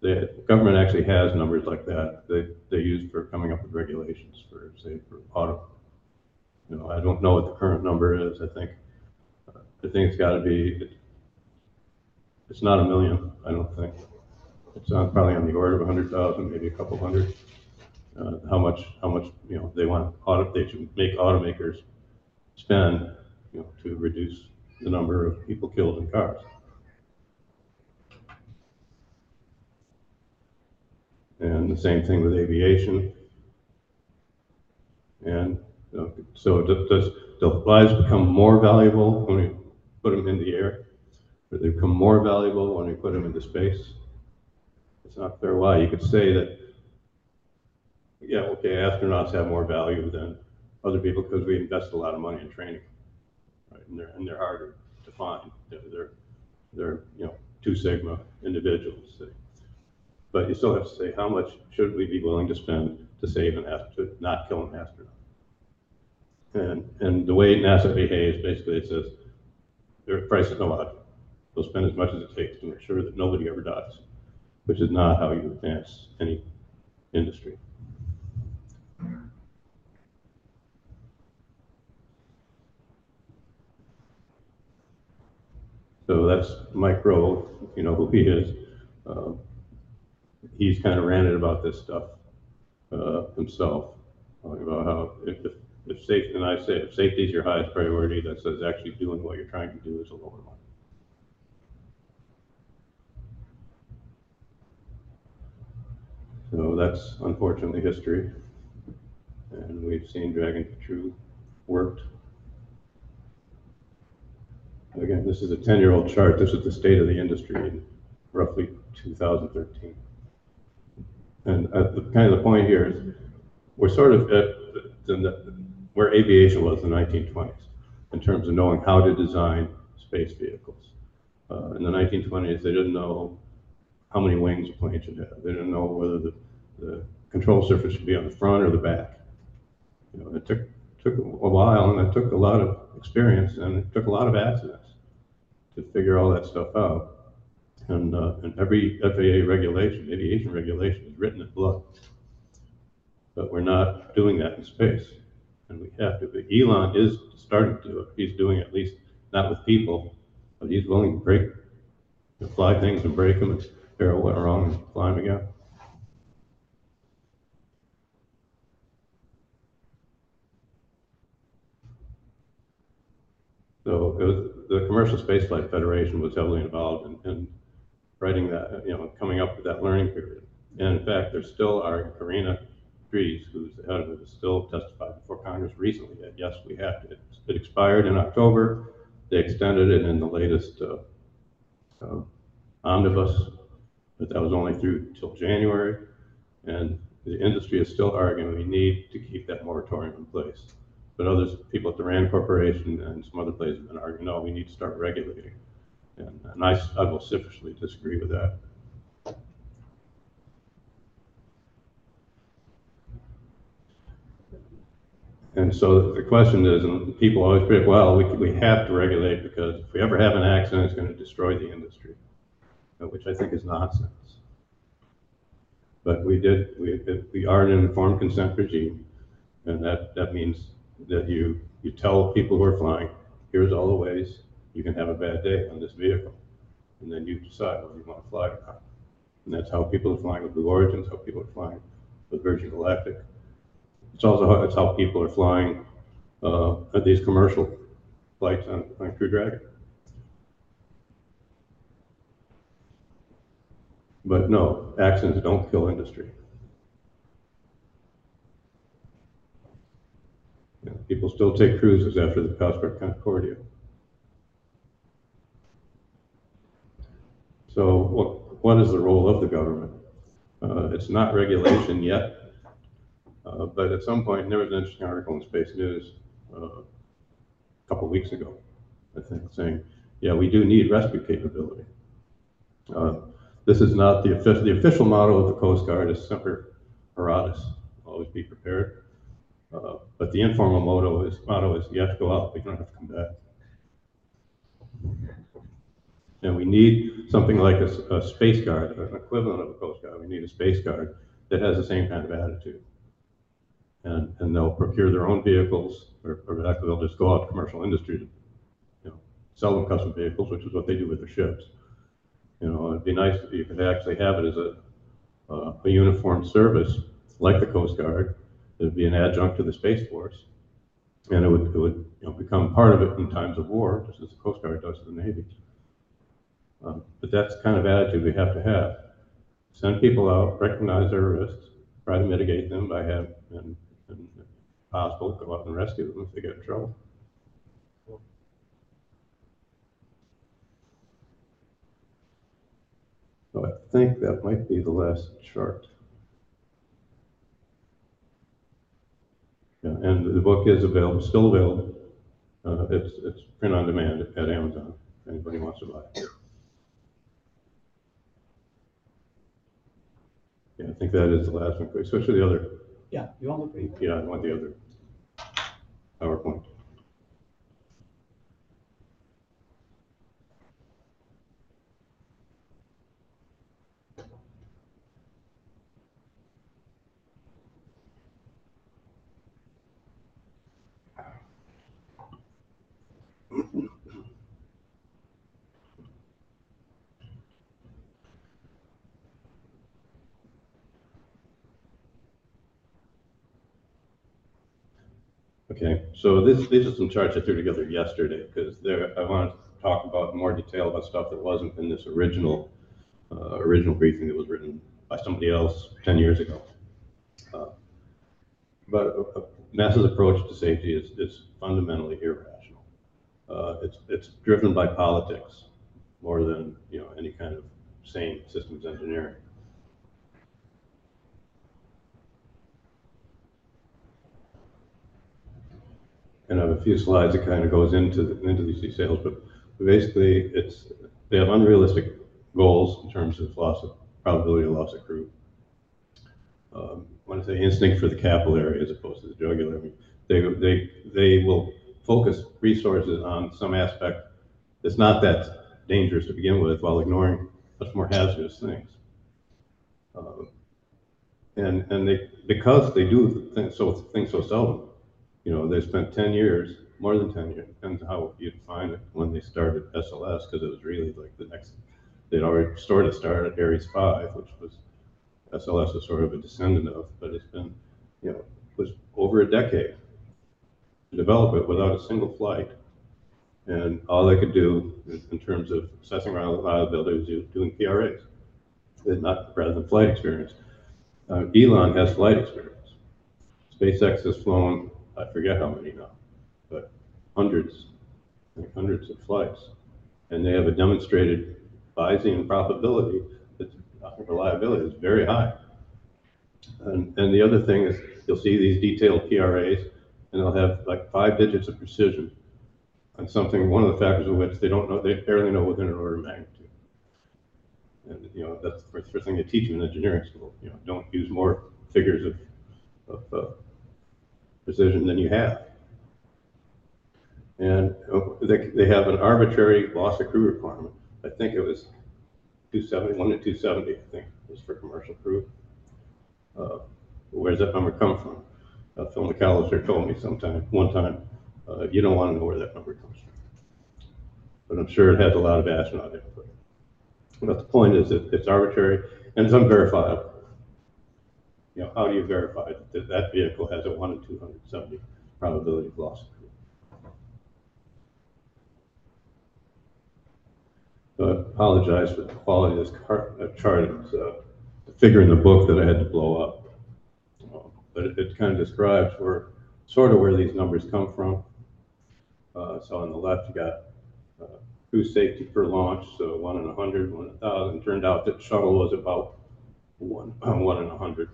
The government actually has numbers like that, they, they use for coming up with regulations for, say, for auto. You know, I don't know what the current number is, I think, uh, I think it's gotta be, it's not a million, I don't think. It's on, probably on the order of a hundred thousand, maybe a couple hundred. Uh, how much, how much, you know, they want auto, they should make automakers spend, you know, to reduce the number of people killed in cars. And the same thing with aviation. And, so does, the lives become more valuable when we put them in the air? Or they become more valuable when we put them into space? It's not fair why. You could say that, yeah, okay, astronauts have more value than other people because we invest a lot of money in training. Right, and they're, and they're harder to find. They're, they're, they're, you know, two sigma individuals. But you still have to say, how much should we be willing to spend to save an ast, to not kill an astronaut? And, and the way NASA behaves, basically it says, their price is no. They'll spend as much as it takes to make sure that nobody ever dies, which is not how you advance any industry. So that's Mike Rowe, you know who he is. Um, He's kind of ranted about this stuff uh, himself, talking about how if, if, if safety, and I say, if safety is your highest priority, that says actually doing what you're trying to do is a lower one. So that's unfortunately history. And we've seen Dragon True worked. Again, this is a 10-year-old chart. This is the state of the industry in roughly 2013. And the, kind of the point here is, we're sort of at the, the, where aviation was in the 1920s in terms of knowing how to design space vehicles. Uh, in the 1920s, they didn't know how many wings a plane should have. They didn't know whether the, the control surface should be on the front or the back. You know, it took took a while, and it took a lot of experience, and it took a lot of accidents to figure all that stuff out. And, uh, and every FAA regulation, aviation regulation is written in blood. But we're not doing that in space. And we have to, but Elon is starting to. He's doing at least not with people, but he's willing to break, to fly things and break them out what went wrong and fly them again. So was, the Commercial Spaceflight Federation was heavily involved in, in writing that, you know, coming up with that learning period. And in fact, there still are, Karina Who's the head of it, has still testified before Congress recently that, yes, we have to. It expired in October. They extended it in the latest uh, uh, omnibus, but that was only through till January. And the industry is still arguing we need to keep that moratorium in place. But others, people at the Rand Corporation and some other places have been arguing, no, we need to start regulating. And, and I, I vociferously disagree with that. And so the question is, and people always predict, well, we, we have to regulate because if we ever have an accident, it's going to destroy the industry, uh, which I think is nonsense. But we did, we, we are in an informed consent regime, and that, that means that you, you tell people who are flying, here's all the ways you can have a bad day on this vehicle. and then you decide whether you want to fly or not. And that's how people are flying with Blue Origin, it's how people are flying with Virgin Galactic. It's also how, it's how people are flying uh, at these commercial flights on, on Crew Dragon. But no, accidents don't kill industry. You know, People still take cruises after the Costa Concordia. So what, what is the role of the government? Uh, it's not regulation yet, uh, but at some point, there was an interesting article in Space News, uh, a couple of weeks ago, I think, saying, yeah, we do need rescue capability. Uh, this is not the official, the official motto of the Coast Guard is Semper Paratus, always be prepared. Uh, but the informal motto is, motto is you have to go out, but you don't have to come back. And we need something like a space guard, an equivalent of a Coast Guard. We need a space guard that has the same kind of attitude. And, and they'll procure their own vehicles, or, or actually they'll just go out to commercial industry to, you know, sell them custom vehicles, which is what they do with their ships. You know, it'd be nice if you could actually have it as a, uh, a uniformed service, like the Coast Guard. It'd be an adjunct to the Space Force. And it would, it would, you know, become part of it in times of war, just as the Coast Guard does to the Navy. Um, But that's the kind of attitude we have to have. Send people out, recognize their risks, try to mitigate them by having, and, possible, go out and rescue them if they get in trouble. So I think that might be the last chart. Yeah, and the book is available, still available. Uh, it's, it's print on demand at Amazon, if anybody wants to buy it. Yeah, I think that is the last one, especially the other, Yeah, you want to yeah, I want the other PowerPoint. Okay, so this, these are some charts I threw together yesterday, because there, I wanted to talk about more detail about stuff that wasn't in this original, uh, original briefing that was written by somebody else ten years ago. Uh, But uh, NASA's approach to safety is, is fundamentally irrational. Uh, it's, it's driven by politics more than, you know, any kind of sane systems engineering. And I have a few slides that kind of goes into, the- into these details, but basically, it's, they have unrealistic goals in terms of loss of, probability of loss of crew. Um, I say instinct for the capillary as opposed to the jugular, I mean, they, they, they will focus resources on some aspect that's not that dangerous to begin with, while ignoring much more hazardous things. Um, And, and they, because they do things so, things so seldom, you know, they spent ten years, more than ten years, depends on how you define it, when they started SLS, because it was really like the next, they'd already sort of started Ares five, which was, SLS is sort of a descendant of, but it's been, you know, it was over a decade to develop it without a single flight. And all they could do in- in terms of assessing reliability was doing PRAs, not, rather than flight experience. Uh, Elon has flight experience. SpaceX has flown, I forget how many now, but hundreds, think hundreds of flights. And they have a demonstrated Bayesian probability that reliability is very high. And, and the other thing is, you'll see these detailed PRAs, and they'll have like five digits of precision on something, one of the factors of which they don't know, they barely know within an order of magnitude. And, you know, that's the first thing they teach you in engineering school, you know, don't use more figures of, of, uh, precision than you have. And they, they have an arbitrary loss crew requirement. I think it was two seventy, one to two seventy, I think, was for commercial crew. Uh, Where's that number come from? Uh, Phil McAlister told me sometime, one time, uh, you don't want to know where that number comes from. But I'm sure it has a lot of astronaut input. But the point is that it's arbitrary and it's unverifiable. You know, how do you verify that that vehicle has a one in two hundred seventy probability of loss? So I apologize for the quality of this uh, chart. It's uh, a figure in the book that I had to blow up. Uh, But it, it kind of describes where, sort of where these numbers come from. Uh, so on the left, you got, uh, crew safety per launch, so one in a hundred, one in thousand. Turned out that shuttle was about one, *clears throat* one in hundred.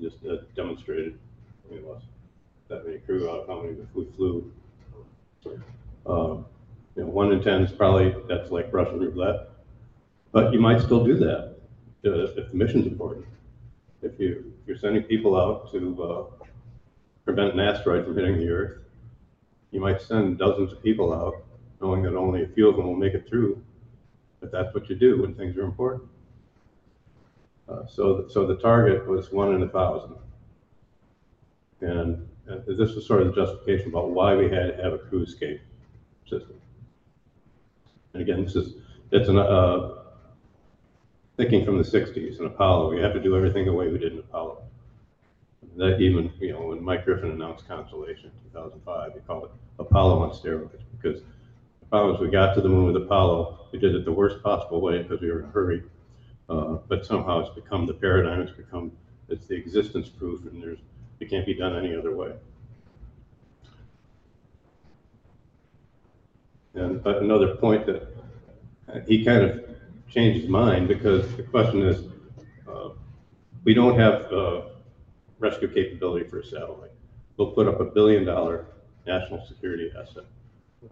Just uh, demonstrated, I mean, that many crew out, how many we flew. Um, you know, one in ten is probably, that's like Russian roulette. But you might still do that, uh, if the mission's important. If you, if you're sending people out to, uh, prevent an asteroid from hitting the Earth, you might send dozens of people out, knowing that only a few of them will make it through. But that's what you do when things are important. Uh, so, so the target was one in a thousand. And uh, this was sort of the justification about why we had to have a crew escape system. And again, this is, it's an, uh, thinking from the sixties in Apollo, we have to do everything the way we did in Apollo. That even, you know, when Mike Griffin announced Constellation in two thousand five, he called it Apollo on steroids, because problem is we got to the moon with Apollo, we did it the worst possible way because we were in a hurry. Uh, but somehow it's become the paradigm, it's become, it's the existence proof, and there's, it can't be done any other way. And another point that uh, he kind of changed his mind because the question is, uh, we don't have uh, rescue capability for a satellite. We'll put up a billion dollar national security asset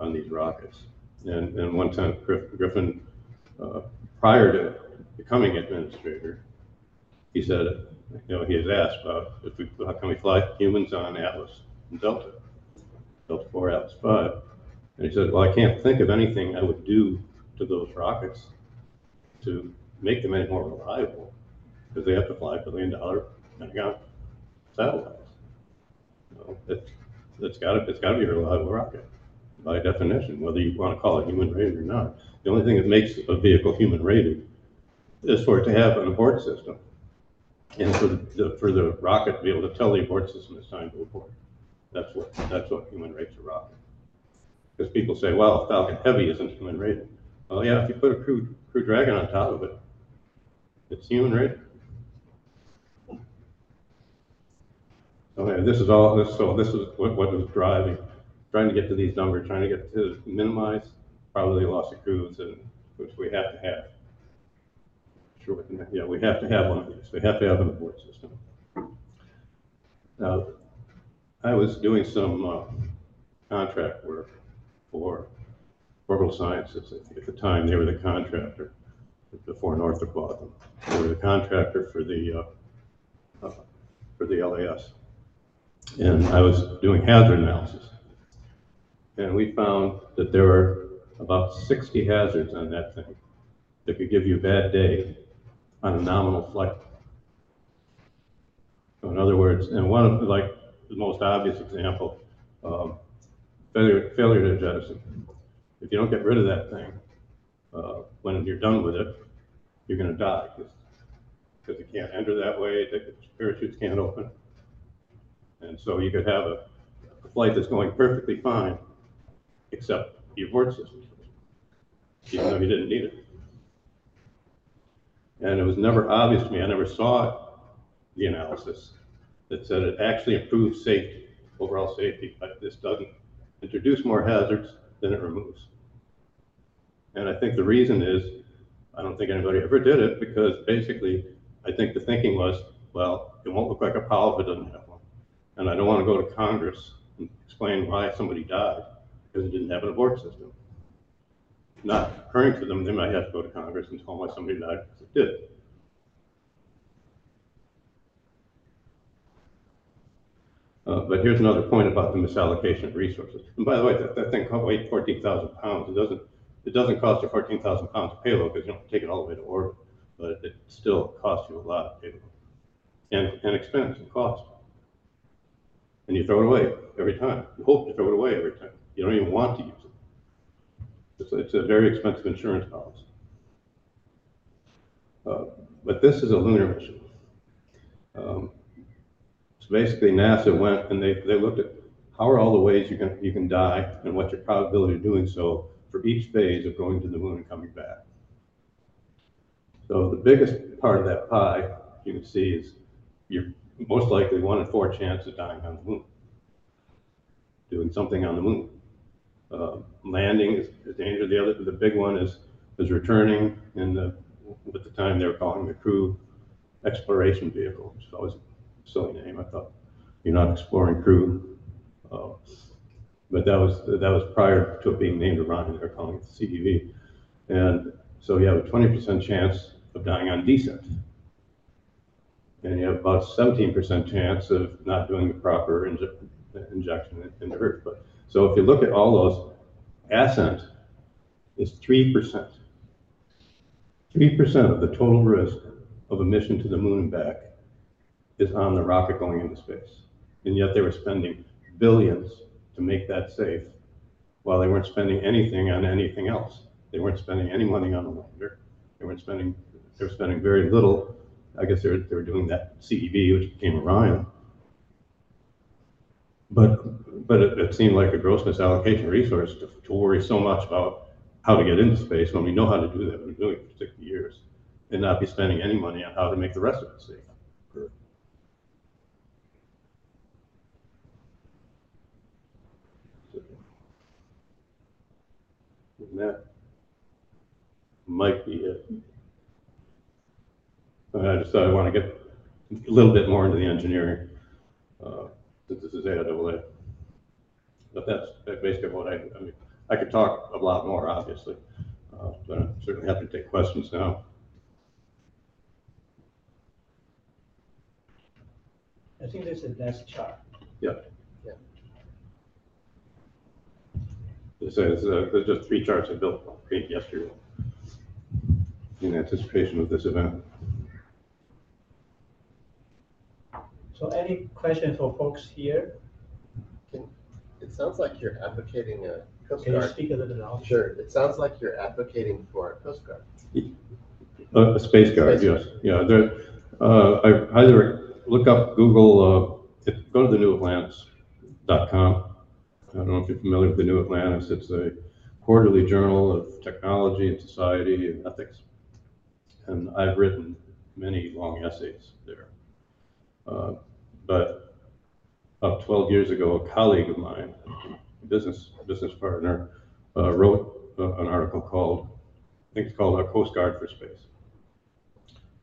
on these rockets. And, and one time Griffin, uh, prior to becoming administrator, he said, you know, he has asked about if we, how can we fly humans on Atlas and Delta, Delta four, Atlas five. And he said, well, I can't think of anything I would do to those rockets to make them any more reliable, because they have to fly billion dollar Pentagon satellites. Know, It's, it's gotta, it's gotta be a reliable rocket by definition, whether you wanna call it human rated or not. The only thing that makes a vehicle human rated is for it to have an abort system. And for the, for the rocket to be able to tell the abort system it's time to abort. That's what, that's what human rates a rocket. Because people say, well, Falcon Heavy isn't human rated. Well, yeah, if you put a crew, crew dragon on top of it, it's human rated. Okay, this is all, this, so this is what, what was driving, trying to get to these numbers, trying to get to minimize probably loss of crews, and, which we have to have. Sure, we can, yeah, we have to have one of these, we have to have an abort system. Now, I was doing some, uh, contract work for Orbital Sciences. At the time, they were the contractor before Northrop bought them. They were the contractor for the, uh, uh, for the LAS. And I was doing hazard analysis. And we found that there were about 60 hazards on that thing that could give you a bad day on a nominal flight. So in other words, and one of, like, the most obvious example, um, failure, failure to jettison. If you don't get rid of that thing, uh, when you're done with it, you're gonna die, because it can't enter that way, the parachutes can't open. And so you could have a, a flight that's going perfectly fine, except the abort system, even though you didn't need it. And it was never obvious to me, I never saw the analysis that said it actually improves safety, overall safety, but this doesn't introduce more hazards than it removes. And I think the reason is, I don't think anybody ever did it, because basically, I think the thinking was, well, it won't look like Apollo if it doesn't have one. And I don't want to go to Congress and explain why somebody died, because it didn't have an abort system. Not occurring to them, they might have to go to Congress and tell them why somebody died, because it did. Uh, but here's another point about the misallocation of resources. And by the way, that, that thing can weigh fourteen thousand pounds. It doesn't, it doesn't cost you fourteen thousand pounds of payload because you don't take it all the way to orbit, but it still costs you a lot of payload. And, and expense and cost. And you throw it away every time. You hope to throw it away every time. You don't even want to use it. It's, it's a very expensive insurance policy. Uh, But this is a lunar mission. Um, So basically NASA went and they, they looked at how are all the ways you can, you can die and what's your probability of doing so for each phase of going to the moon and coming back. So the biggest part of that pie, you can see, is you're most likely one in four chance of dying on the moon. Doing something on the moon. Uh, landing is, is danger. The other, the big one is, is returning in the, at the time they were calling the crew exploration vehicle, which is always a silly name. I thought, you're not exploring crew. Uh, But that was, that was prior to it being named Orion, they were calling it the CEV. And so you have a twenty percent chance of dying on descent. And you have about seventeen percent chance of not doing the proper inje- injection into Earth. But, so if you look at all those, ascent is three percent. Three percent of the total risk of a mission to the moon and back is on the rocket going into space. And yet they were spending billions to make that safe, while they weren't spending anything on anything else. They weren't spending any money on the lander. They weren't spending, they were spending very little. I guess they were, they were doing that CEV, which became Orion. But, but it, it seemed like a gross misallocation resource to, to worry so much about how to get into space when we know how to do that. We've been doing it for sixty years. And not be spending any money on how to make the rest of it safe. That might be it. I just thought I want to get a little bit more into the engineering, uh, since this is AIAA. But that's that's basically what I, I mean, I could talk a lot more, obviously, uh, but I'm certainly happy to take questions now. I think this is the next chart. Yeah. say it's, uh, there's just three charts I built yesterday in anticipation of this event. So any question for folks here? It sounds like you're advocating a Coast Can you speak a little louder? Sure, it sounds like you're advocating for a Coast Guard. Uh, A space guard, Space yes, yeah, there, uh, I highly rec- look up Google, uh, it- go to the newatlantis.com. I don't know if you're familiar with the New Atlantis, it's a quarterly journal of technology and society and ethics. And I've written many long essays there. Uh, But about twelve years ago, a colleague of mine, business, business partner, uh, wrote uh, an article called, I think it's called Our Coast Guard for Space.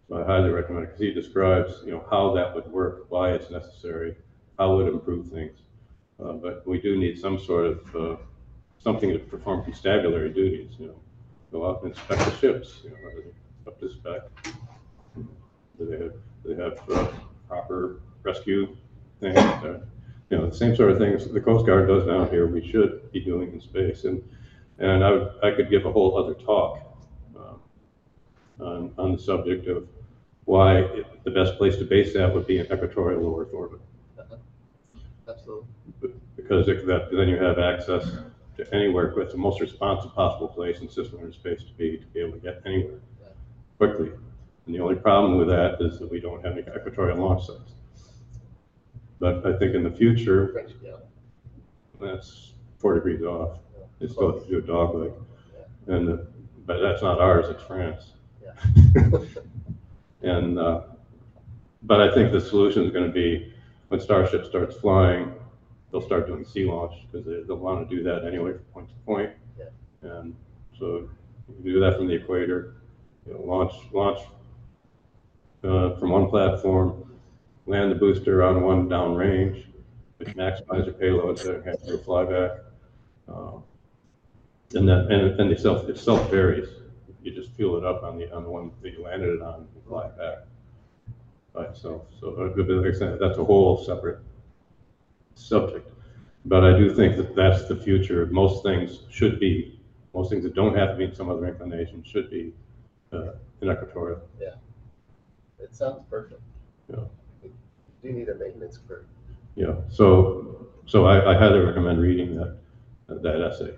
So I highly recommend it, because he describes, you know, how that would work, why it's necessary, how it would improve things. Uh, but we do need some sort of, uh, something to perform constabulary duties, you know, go out and inspect the ships, you know, up to spec? Do they have, do they have uh, proper rescue things, uh, you know, the same sort of things the Coast Guard does down here, we should be doing in space, and, and I, would- I could give a whole other talk, um, on, on the subject of why it- the best place to base that would be in equatorial low Earth orbit. Absolutely. Because it- that, then you have access to anywhere, it's the most responsive possible place in system cislunar space to be, to be able to get anywhere quickly. And the only problem with that is that we don't have any equatorial launch sites. But I think in the future, French, that's four degrees off. It's still to do a dog leg. And, uh, but that's not ours, it's France. *laughs* And, uh, but I think the solution is gonna be, when Starship starts flying, they'll start doing sea launch, because they, they'll wanna do that anyway from point to point. Yeah. And so you can do that from the equator, you know, launch, launch, uh, from one platform, land the booster on one downrange, maximize your payload, have to do a flyback. Uh, And then, and, and itself, it self varies. You just fuel it up on the, on the one that you landed it on and fly it back by itself. So uh, the extent, that's a whole separate subject. But I do think that that's the future. Most things should be, most things that don't have to be in some other inclination should be, uh, in equatorial. Yeah, it sounds perfect. Yeah. Do need a maintenance crew. Yeah, so, so I, I highly recommend reading that, that essay.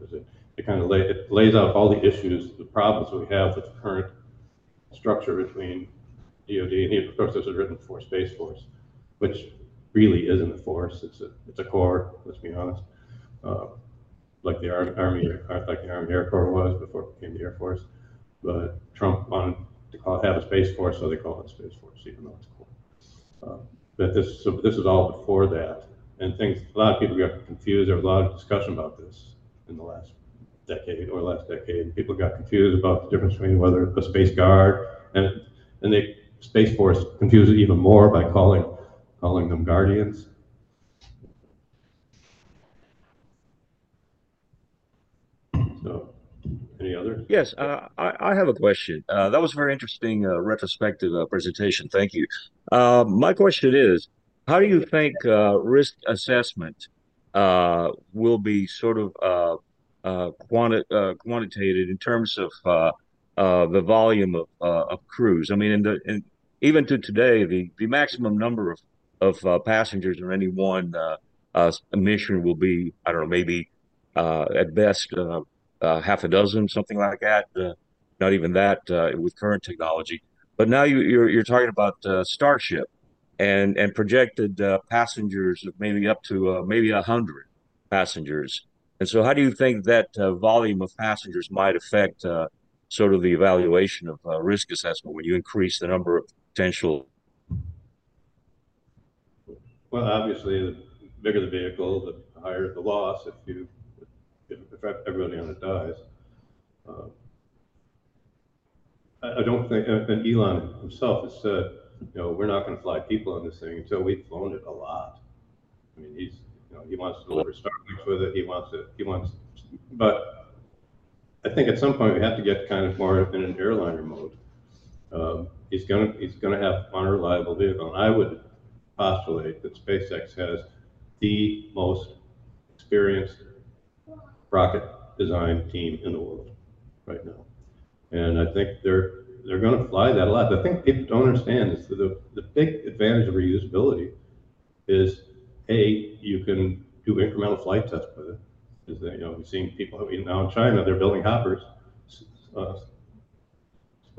It, it kind of lay, it lays out all the issues, the problems we have with the current structure between DoD and, of course, this was written for Space Force, which really isn't a force. It's a, it's a corps, let's be honest. Uh, like the Ar- Army, uh, like the Army Air Corps was before it became the Air Force. But Trump wanted to call, have a Space Force, so they call it Space Force, even though it's. But this, so this is all before that. And things, a lot of people got confused. There was a lot of discussion about this in the last decade or last decade. People got confused about the difference between whether a Space Guard and, and they, Space Force confused it even more by calling, calling them Guardians. So, Yes, uh, I, I have a question. Uh, that was a very interesting uh, retrospective uh, presentation. Thank you. Uh, my question is, how do you think risk assessment will be sort of quanti quantitated in terms of the volume of, of crews? I mean, in the in, even to today, the, the maximum number of of passengers in any one mission will be, I don't know, maybe uh, at best uh, uh, half a dozen, something like that. Uh, not even that uh, with current technology. But now you, you're you're talking about uh, Starship and and projected uh, passengers of maybe up to maybe a hundred passengers. And so, how do you think that volume of passengers might affect sort of the evaluation of risk assessment when you increase the number of potential? Well, obviously, the bigger the vehicle, the higher the loss if you, everybody on it dies. Uh, I, I don't think, and Elon himself has said, you know, we're not gonna fly people on this thing until we've flown it a lot. I mean, he's, you know, he wants to deliver Starlinks with it, he wants it, he wants, but I think at some point we have to get kind of more in an airliner mode. Um, he's gonna, he's gonna have on a reliable vehicle, and I would postulate that SpaceX has the most experienced rocket design team in the world right now. And I think they're, they're gonna fly that a lot. The thing people don't understand is the, the big advantage of reusability is, A, you can do incremental flight tests with it. Is that, you know, we've seen people, now in China, they're building hoppers. Uh,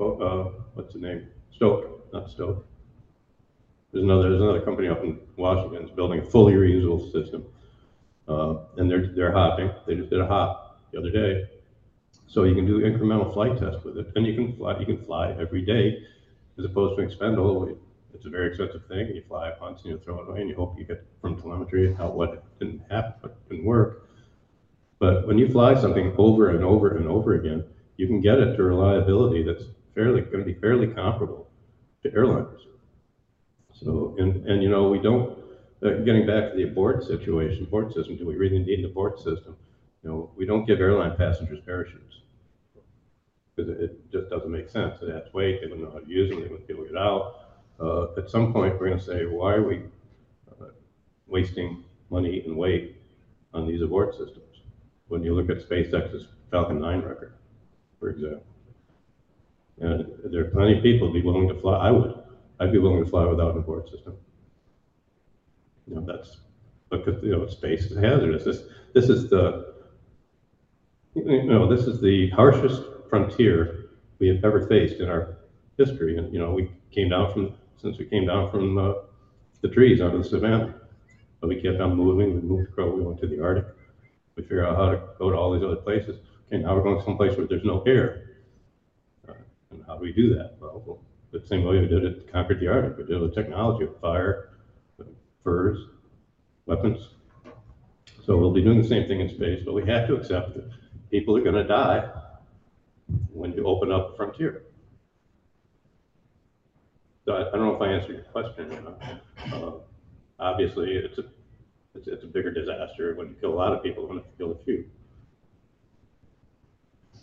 uh, what's the name? Stoke, not Stoke. There's another, there's another company up in Washington that's building a fully reusable system. Uh, and they're, they're hopping, they just did a hop the other day. So you can do incremental flight tests with it, and you can fly, you can fly every day as opposed to expendable. It's a very expensive thing, you fly it once and you throw it away and you hope you get from telemetry out what didn't happen, what didn't work. But when you fly something over and over and over again, you can get it to reliability that's fairly, gonna be fairly comparable to airliners. So, and, and you know, we don't, getting back to the abort situation, abort system, do we really need an abort system? You know, we don't give airline passengers parachutes. Because it, it just doesn't make sense. Have to wait, they don't know how to use them, they won't be able to get out. Uh, at some point, we're gonna say, why are we uh, wasting money and weight on these abort systems? When you look at SpaceX's Falcon 9 record, for example. And there are plenty of people who'd be willing to fly, I would, I'd be willing to fly without an abort system. You know, that's, because, you know, space is hazardous. This, this is the, you know, this is the harshest frontier we have ever faced in our history. And, you know, we came down from, since we came down from uh, the trees onto the savannah. But we kept on moving, we moved across, we went to the Arctic. We figured out how to go to all these other places. Okay, now we're going someplace where there's no air. Uh, And how do we do that? Well, well, the same way we did it, conquered the Arctic. We did it with technology, with fire, furs, weapons. So we'll be doing the same thing in space, but we have to accept that people are gonna die when you open up the frontier. So I, I don't know if I answered your question. Uh, Obviously, it's a, it's, it's a bigger disaster when you kill a lot of people than if you kill a few.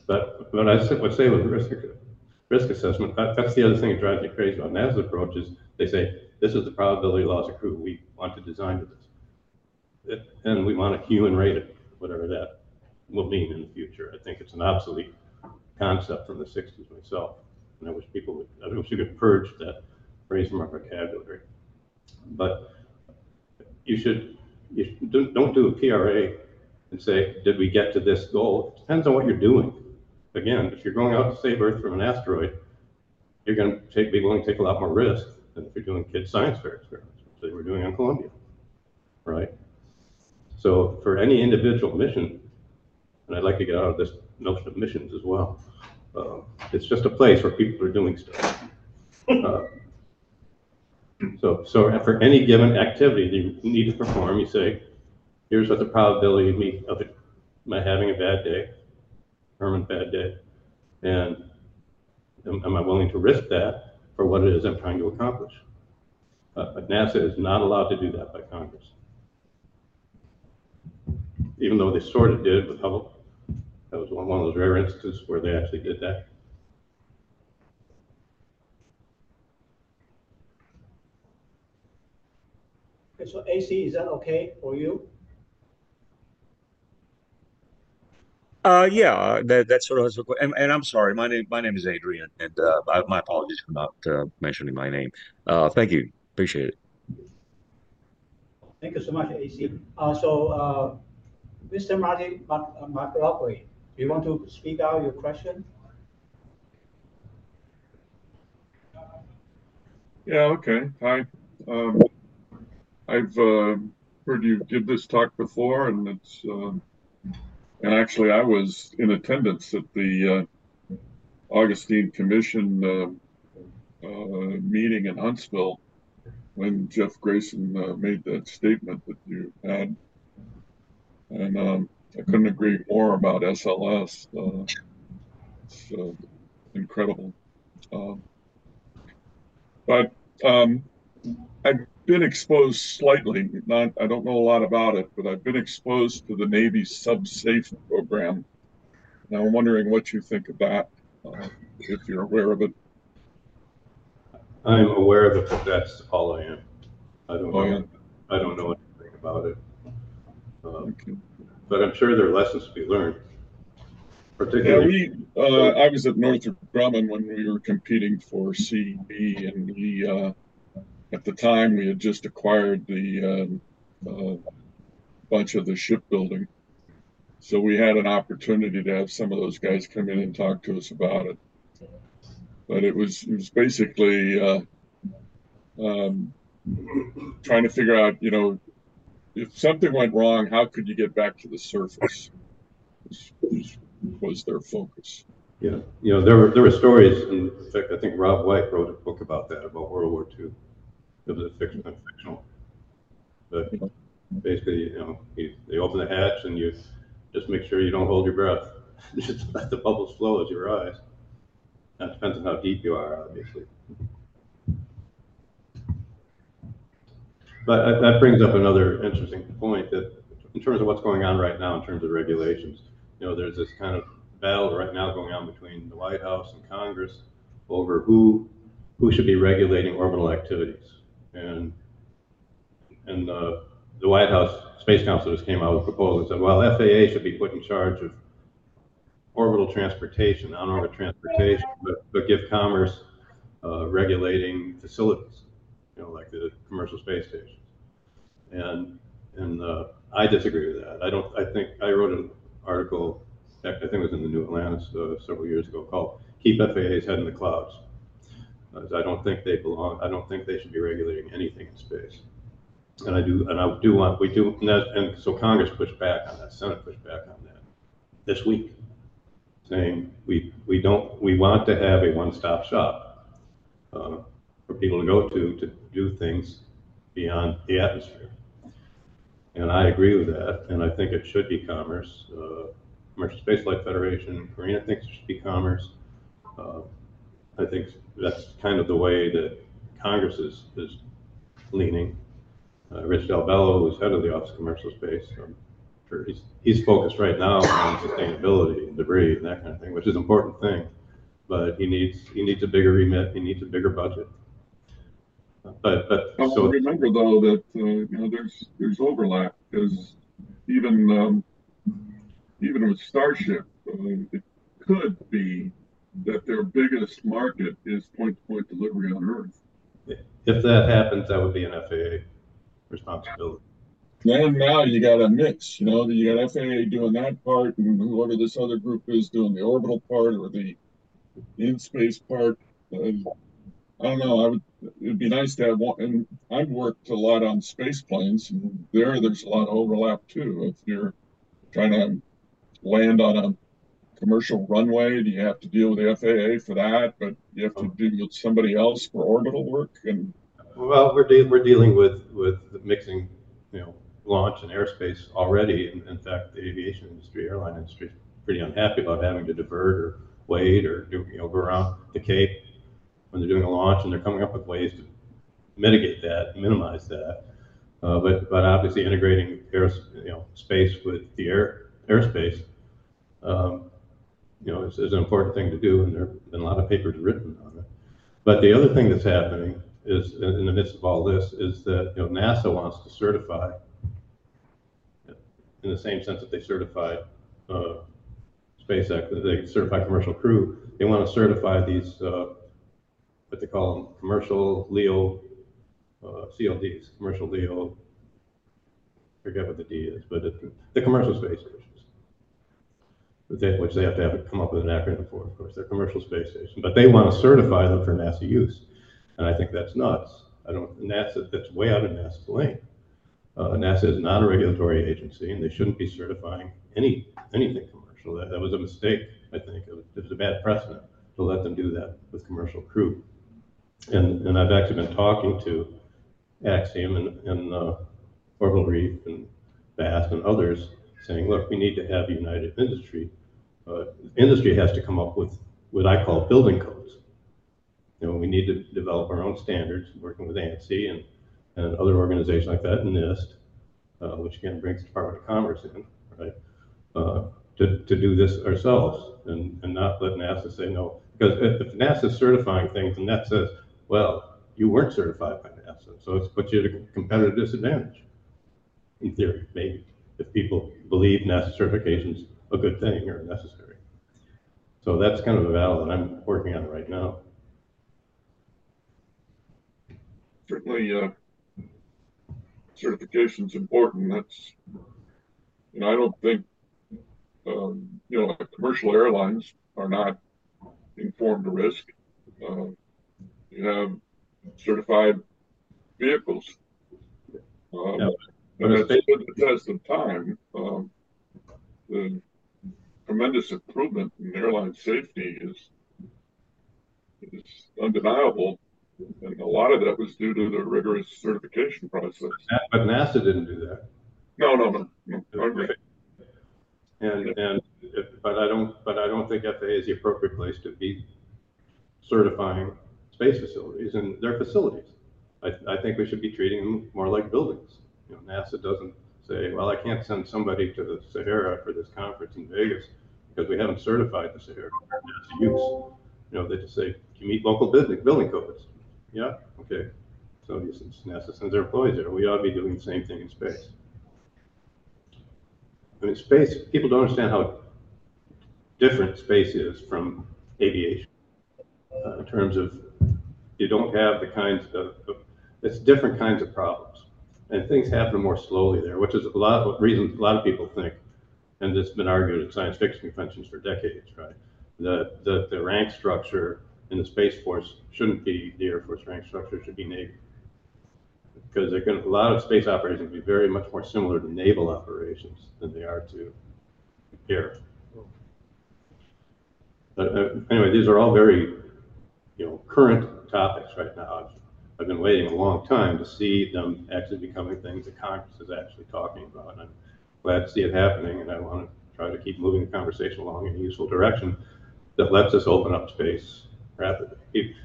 But, but I would say with risk, risk assessment, that, that's the other thing that drives me crazy about NASA's approach is they say, this is the probability loss crew. We want to design to this. And we want a human rated, whatever that will mean in the future. I think it's an obsolete concept from the sixties myself. And I wish people would, I wish we could purge that phrase from our vocabulary. But you should, you should- don't, don't do a PRA and say, did we get to this goal? It Depends on what you're doing. Again, if you're going out to save Earth from an asteroid, you're gonna take, be willing to take a lot more risk than if you're doing kid science fair experiments, they were doing on Columbia, right? So for any individual mission, and I'd like to get out of this notion of missions as well, uh, it's just a place where people are doing stuff. Uh, So, so for any given activity that you need to perform, you say, here's what the probability of me, of it, my having a bad day, permanent bad day, and am, am I willing to risk that for what it is I'm trying to accomplish? Uh, But NASA is not allowed to do that by Congress. Even though they sort of did with Hubble. That was one, one of those rare instances where they actually did that. Okay, so AC, is that okay for you? Uh, yeah, uh, that that sort of has a, que- and, and I'm sorry, my name my name is Adrian, and uh, I, my apologies for not uh, mentioning my name. Uh, thank you, appreciate it. Thank you so much, AC. Uh, so, uh, Mr. Martin, Mark, uh, Mark Lockley, do you want to speak out your question? Yeah, okay. Hi. Um, I've uh, heard you give this talk before, and it's um, and actually I was in attendance at the uh, Augustine Commission uh, uh, meeting in Huntsville when Jeff Greason uh, made that statement that you had, and um, I couldn't agree more about SLS. Uh, it's uh, incredible. Um, but um, I've been exposed slightly. Not, I don't know a lot about it, but I've been exposed to the Navy's SubSafe program. And I'm wondering what you think of that, uh, if you're aware of it. I'm aware but that's all I am. I don't Oh, yeah. know, I don't know anything about it. Um, Okay. But I'm sure there are lessons to be learned. Yeah, Particularly, we. Uh, I was at Northrop Grumman when we were competing for CB, and we, uh, at the time, we had just acquired the uh, uh, bunch of the shipbuilding. So we had an opportunity to have some of those guys come in and talk to us about it. But it was it was basically uh, um, trying to figure out, you know, if something went wrong, how could you get back to the surface? Was, was, their focus. yeah, you know, there were, there were stories, in fact, I think Rob White wrote a book about that, about World War II. It was a fiction, fictional. But basically, you know, you, they open the hatch and you just make sure you don't hold your breath. *laughs* Just let the bubbles flow as you rise. That depends on how deep you are, obviously. But that- brings up another interesting point that in terms of what's going on right now in terms of regulations, you know, there's this kind of battle right now going on between the White House and Congress over who, who should be regulating orbital activities. And, and uh, the White House Space Council just came out with a proposal and said, well, FAA should be put in charge of orbital transportation, on-orbit transportation, but, but give Commerce uh, regulating facilities, you know, like the commercial space stations. And, and uh, I disagree with that. I don't, I think, I wrote an article, I think it was in the New Atlantis uh, several years ago called Keep FAA's Head in the Clouds. I don't think they belong, I don't think they should be regulating anything in space. And I do, and I do want, we do, and that, and so Congress pushed back on that, Senate pushed back on that this week, saying, we, we don't, we want to have a one-stop shop uh, for people to go to, to do things beyond the atmosphere. And I agree with that, and I think it should be Commerce. Uh, Commercial Space Flight Federation, Karina thinks it should be Commerce. Uh, I think that's kind of the way that Congress is, is leaning. Uh, Rich DalBello, who's head of the Office of Commercial Space, um, sure he's, he's focused right now on sustainability and debris and that kind of thing, which is an important thing. But he needs, he needs a bigger remit, he needs a bigger budget. But, but, Well, so, remember though that uh, you know there's there's overlap because even um, even with Starship, uh, it could be that their biggest market is point-to-point delivery on Earth. if that happens, that would be an FAA responsibility. Then now you got a mix, you know, you got FAA doing that part, and whoever this other group is doing the orbital part or the in-space part. and I don't know, I would, it'd be nice to have one, and I've worked a lot on space planes, and there, there's a lot of overlap too. If you're trying to land on a commercial runway, do you have to deal with the FAA for that? But you have to oh. deal with somebody else for orbital work, and Well, we're de- we're dealing with, with mixing, you know, launch and airspace already. In, in fact, the aviation industry, airline industry, is pretty unhappy about having to divert or wait or do, you know, go around the Cape when they're doing a launch, and they're coming up with ways to mitigate that, minimize that. Uh, but, but obviously integrating air, you know, space with the air, airspace, um, you know, is, is an important thing to do, and there have been a lot of papers written on it. But the other thing that's happening is, in the midst of all this, is that, you know, NASA wants to certify, in the same sense that they certify, uh, SpaceX, that they certify commercial crew, they want to certify these, uh, what they call them, commercial LEO, uh, CLDs, commercial LEO, forget what the D is, but it, the commercial space stations. They- Which they have to have, come up with an acronym for, of course, they're commercial space station, but they want to certify them for NASA use. And I think that's nuts. I don't, NASA, that's way out of NASA's lane. Uh, NASA is not a regulatory agency and they shouldn't be certifying any, anything commercial. That, that was a mistake, I think. It was, it was a bad precedent to let them do that with commercial crew. And, and I've actually been talking to Axiom and, and, uh, Orbital Reef and Vast and others saying, look, we need to have united industry. Uh, industry has to come up with what I call building codes. You know, we need to develop our own standards, working with ANSI and, and other organizations like that, NIST, uh, which again brings the Department of Commerce in, right? Uh, to, to do this ourselves and, and not let NASA say no. Because if, if NASA's certifying things and that says, well, you weren't certified by NASA, so it's put you at a competitive disadvantage. In theory, maybe, if people believe NASA certification's a good thing or necessary. So that's kind of a battle that I'm working on right now. certainly, uh, certification's important. That's, you know, I don't think, um, you know, commercial airlines are not informed of risk. Uh, you have certified vehicles. Um, Yeah. and it's stood the test of time. Um, the tremendous improvement in airline safety is is undeniable. And a lot of that was due to the rigorous certification process. But NASA didn't do that. No, no, no, agree. And, and, if- but I don't, but I don't think FAA is the appropriate place to be certifying space facilities and their facilities. I, I think we should be treating them more like buildings. You know, NASA doesn't say, well, I can't send somebody to the Sahara for this conference in Vegas because we haven't certified the Sahara for NASA use. You know, they just say, you meet local building, building codes. Yeah, okay. So since NASA sends their employees there, we ought to be doing the same thing in space. I mean, space, people don't understand how different space is from aviation. uh, in terms of, you don't have the kinds of, of- it's different kinds of problems. And things happen more slowly there, which is a lot of reasons, a lot of people think, and it's been argued at science fiction conventions for decades, right? That, that the rank structure in the Space Force shouldn't be the Air Force rank structure, should be Navy. Because they're gonna, a lot of space operations will be very much more similar to naval operations than they are to air. But uh, anyway, these are all very, you know, current topics right now. I've, I've been waiting a long time to see them actually becoming things that Congress is actually talking about. And I'm glad to see it happening, and I want to try to keep moving the conversation along in a useful direction that lets us open up space rapidly.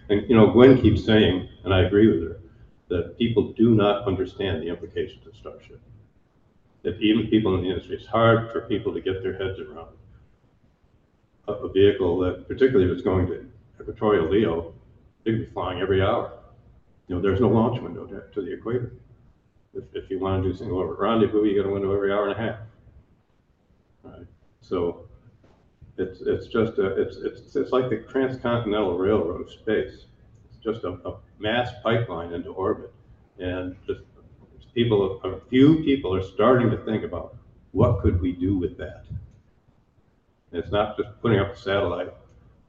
And, you know, Gwynne keeps saying, and I agree with her, that people do not understand the implications of Starship. That even people in the industry, it's hard for people to get their heads around a, vehicle that, particularly if it's going to equatorial LEO, they could be flying every hour. You know, there's no launch window to, to the equator. If, if you want to do single orbit rendezvous, you got a window every hour and a half. Right, so it's, it's just a, it's, it's, it's like the transcontinental railroad space. It's just a, a mass pipeline into orbit. And just people, a few people are starting to think about what could we do with that? And It's not just putting up a satellite,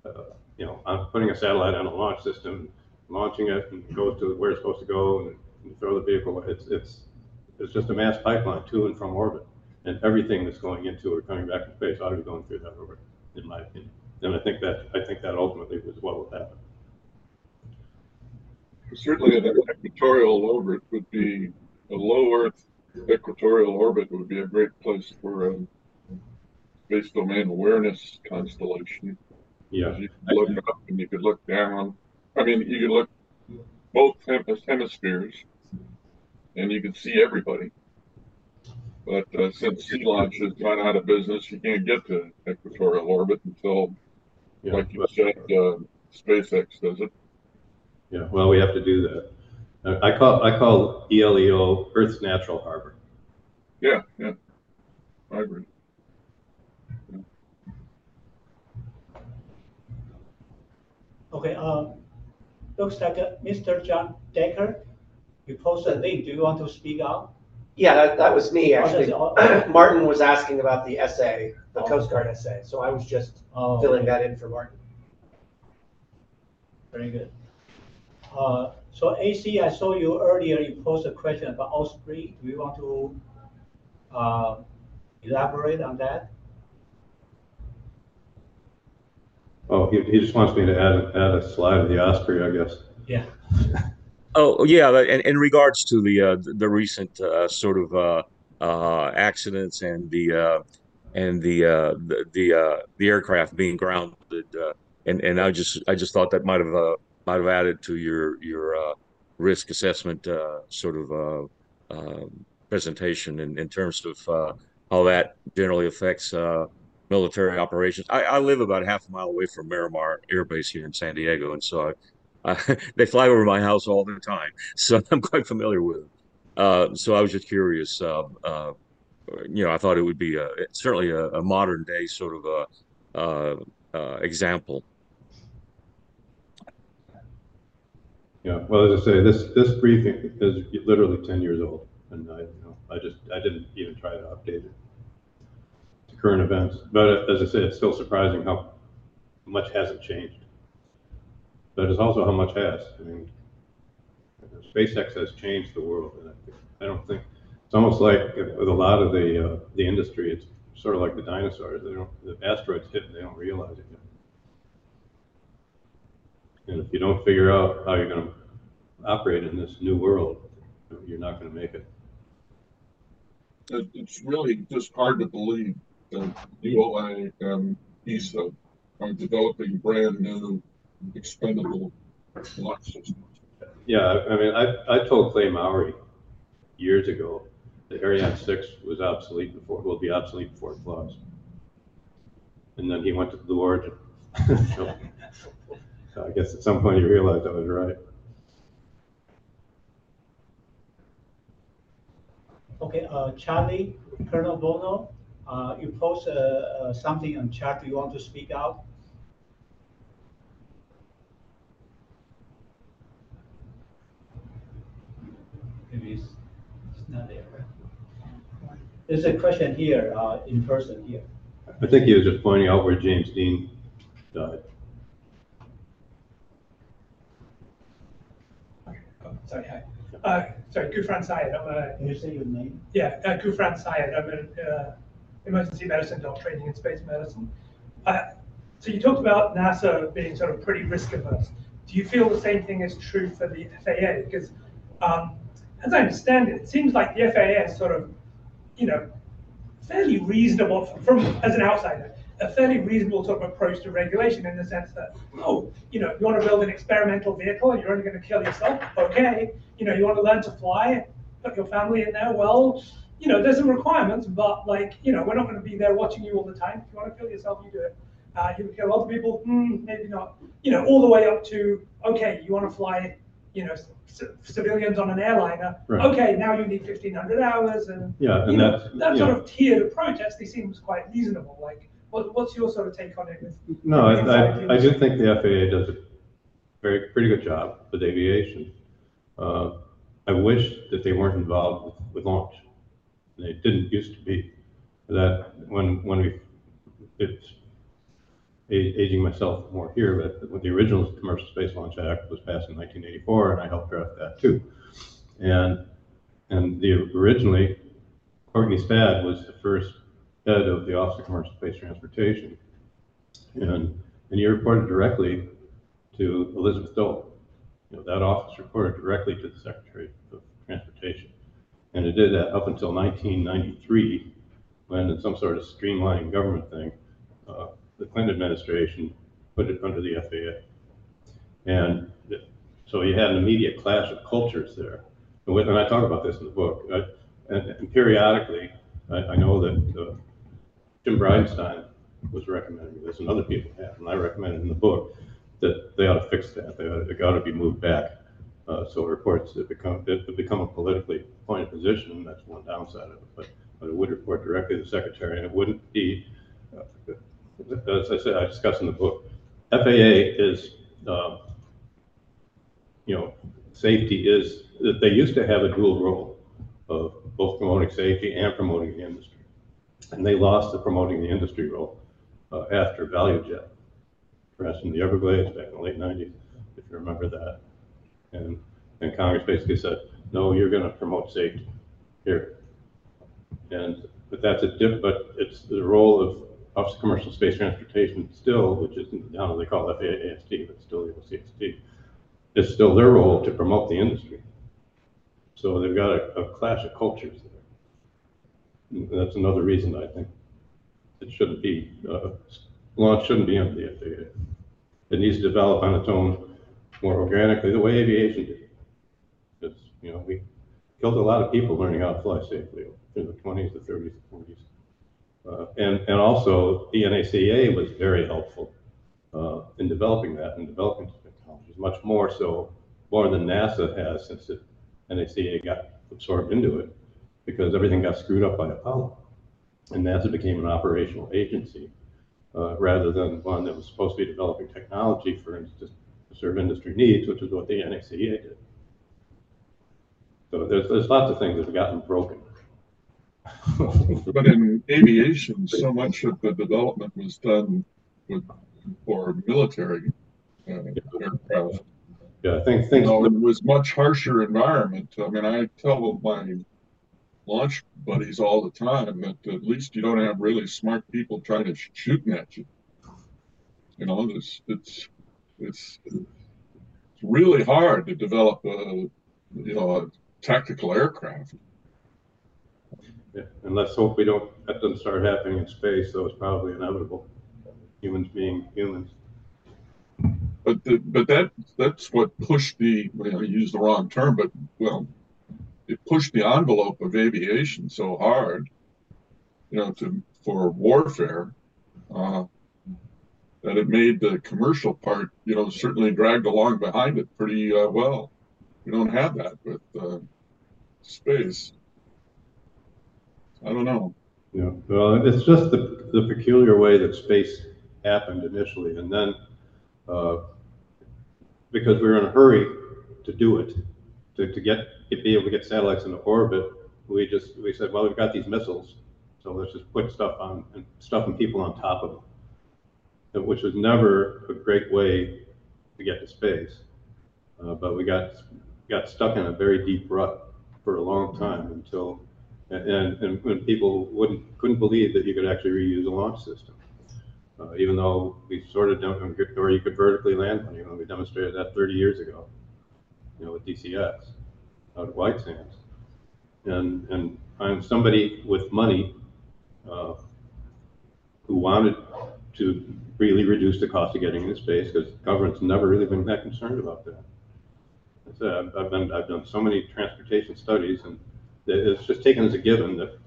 uh, you know, on putting a satellite on a launch system, launching it and it goes to where it's supposed to go and you throw the vehicle, it's, it's, it's just a mass pipeline to and from orbit. And everything that's going into or coming back from space ought to be going through that orbit, in my opinion. And I think that, I think that ultimately was what will happen. Certainly an equatorial orbit would be, a low Earth equatorial orbit would be a great place for a space domain awareness constellation. Yeah, You could look up and you could look down. I mean, you could look both hem- hemispheres and you could see everybody. But uh, since Sea Launch has gone out of business, you can't get to equatorial orbit until, yeah, like you said, uh, SpaceX does it. yeah, well, we have to do that. I call, I call ELEO Earth's natural harbor. Yeah, yeah. I agree. Okay, um, looks like uh, Mr. John Decker, you posted a link. Do you want to speak out? Yeah, that, that was me, Oh, actually. *clears throat* Martin was asking about the essay, the Oh. Coast Guard essay, so I was just Oh, filling that in for Martin. Very good. Uh, so AC, I saw you earlier, you posed a question about Osprey. Do you want to, uh, elaborate on that? Oh, he, he just wants me to add, add a slide of the Osprey, I guess. Yeah. *laughs* Oh yeah, in, in regards to the uh, the recent uh, sort of uh, uh, accidents and the uh, and the uh, the the, the aircraft being grounded, and and I just I just thought that might have might have added to your your risk assessment sort of um presentation in, in terms of how that generally affects military operations. I, I live about half a mile away from Miramar Air Base here in San Diego, and so I uh, *laughs* they fly over my house all the time, so *laughs* I'm quite familiar with them. Uh, so I was just curious. Uh, uh, you know, I thought it would be a, certainly a, a modern day sort of a, uh, uh, example. Yeah, well, as I say, this, this briefing is literally ten years old, and I, you know, I just, I didn't even try to update it to current events. But as I say, it's still surprising how much hasn't changed. But it's also how much has. I mean, SpaceX has changed the world, and I, don't think, it's almost like with a lot of the, uh, the industry, it's sort of like the dinosaurs. They don't, the asteroids hit and they don't realize it yet. And if you don't figure out how you're gonna operate in this new world, you're not gonna make it. It, it's really just hard to believe that ULA and ESA are developing brand new expendable launch systems. Yeah, I I mean, I, I told Clay Mowry years ago that Ariane six was obsolete before, it will be obsolete before it flies. And then he went to Blue Origin. *laughs* So so I guess at some point he realized I was right. Okay, uh, Charlie, Colonel Bono, uh, you post, uh, uh, something on chat. Do you want to speak out? Maybe it's, it's not there, right? There's a question here, uh, in person here. I think he was just pointing out where James Dean died. Oh, Sorry, hi. Uh, sorry, Gufran Syed. I'm a, Can you say your name? yeah, uh, Gufran Syed. I'm an uh, emergency medicine doc training in space medicine. Uh, so you talked about NASA being sort of pretty risk averse. Do you feel the same thing is true for the FAA? Because um, as I understand it, it seems like the FAA is sort of, you know, fairly reasonable from as an outsider, a fairly reasonable sort of approach to regulation in the sense that, oh, you know, you want to build an experimental vehicle and you're only going to kill yourself, okay. You know, you want to learn to fly, put your family in there, well, you know, there's some requirements, but like, you know, we're not going to be there watching you all the time. If you want to kill yourself, you do it. Uh, you kill other people, hmm, maybe not. You know, all the way up to, okay, you want to fly, you know, civilians on an airliner. Right. Okay, now you need 1,500 hours and Yeah, you know, that you sort of tiered approach actually seems quite reasonable. Like, what, what's your sort of take on it? With, no, I, I, I do think the FAA does a very, pretty good job with aviation. Uh, I wish that they weren't involved with, with launch. They didn't used to be. That when, when we, it's, aging myself more here, but when the original Commercial Space Launch Act was passed in 1984, and I helped draft that too. And, and the, originally, Courtney Stadd was the first head of the Office of Commercial Space Transportation. And, and he reported directly to Elizabeth Dole. You know, that office reported directly to the Secretary of Transportation. And it did that up until 1993, when in some sort of streamlined government thing, uh, the Clinton administration put it under the FAA. And so you had an immediate clash of cultures there. And with- and I talk about this in the book. I- And and periodically, I, I know that uh, Jim Bridenstine was recommending this, and other people have, and I recommended in the book that they ought to fix that. They ought, it ought to be moved back. Uh, so reports that become, become a politically appointed position, that's one downside of it. But, but it would report directly to the secretary, and it wouldn't be, uh, as I said, I discussed in the book, FAA is, um, you know, safety is, they used to have a dual role of both promoting safety and promoting the industry. And they lost the promoting the industry role uh, after ValueJet crashed in the Everglades back in the late nineties, if you remember that. And, and Congress basically said, no, you're gonna promote safety here. And, but that's a diff, but it's the role of Office of Commercial Space Transportation still, which is now they call it FAA-AST, but still the OCST, it's still their role to promote the industry. So they've got a, a clash of cultures there. And that's another reason I think it shouldn't be, uh, launch shouldn't be under the FAA. It needs to develop on its own more organically, the way aviation did. Because, you know, we killed a lot of people learning how to fly safely in the twenties, the thirties, the forties. Uh, and, and also, the NACA was very helpful, uh, in developing that and developing technologies, much more so, more than NASA has since the NACA got absorbed into it, because everything got screwed up by Apollo. And NASA became an operational agency, uh, rather than one that was supposed to be developing technology for instance, to serve industry needs, which is what the NACA did. So there's, there's lots of things that have gotten broken. *laughs* But in aviation, so much of the development was done with, for military uh, aircraft. Yeah, I think know, it was much harsher environment. I mean, I tell my launch buddies all the time that at least you don't have really smart people trying to sh- shooting at you. You know, it's, it's, it's, it's really hard to develop a, you know, a tactical aircraft. Yeah, and let's hope we don't, that doesn't start happening in space, though it's probably inevitable. Humans being humans. But the, but that that's what pushed the well, I used the wrong term, but well, it pushed the envelope of aviation so hard, you know, to for warfare, uh, that it made the commercial part, you know, certainly dragged along behind it pretty uh, well. We don't have that with uh, space. I don't know. Yeah, well, it's just the, the peculiar way that space happened initially, and then, uh, because we were in a hurry to do it, to, to get, to be able to get satellites into orbit, we just, we said, well, we've got these missiles, so let's just put stuff on, and stuff and people on top of them. Which was never a great way to get to space. Uh, but we got, got stuck in a very deep rut for a long time until and, and when people wouldn't, couldn't believe that you could actually reuse a launch system. Uh, even though we sort of don't, or you could vertically land one, you know, we demonstrated that thirty years ago, you know, with DCX out at White Sands. And, and I'm somebody with money, uh, who wanted to really reduce the cost of getting into space, because government's never really been that concerned about that. I said, I've, I've been, I've done so many transportation studies, and it's just taken as a given that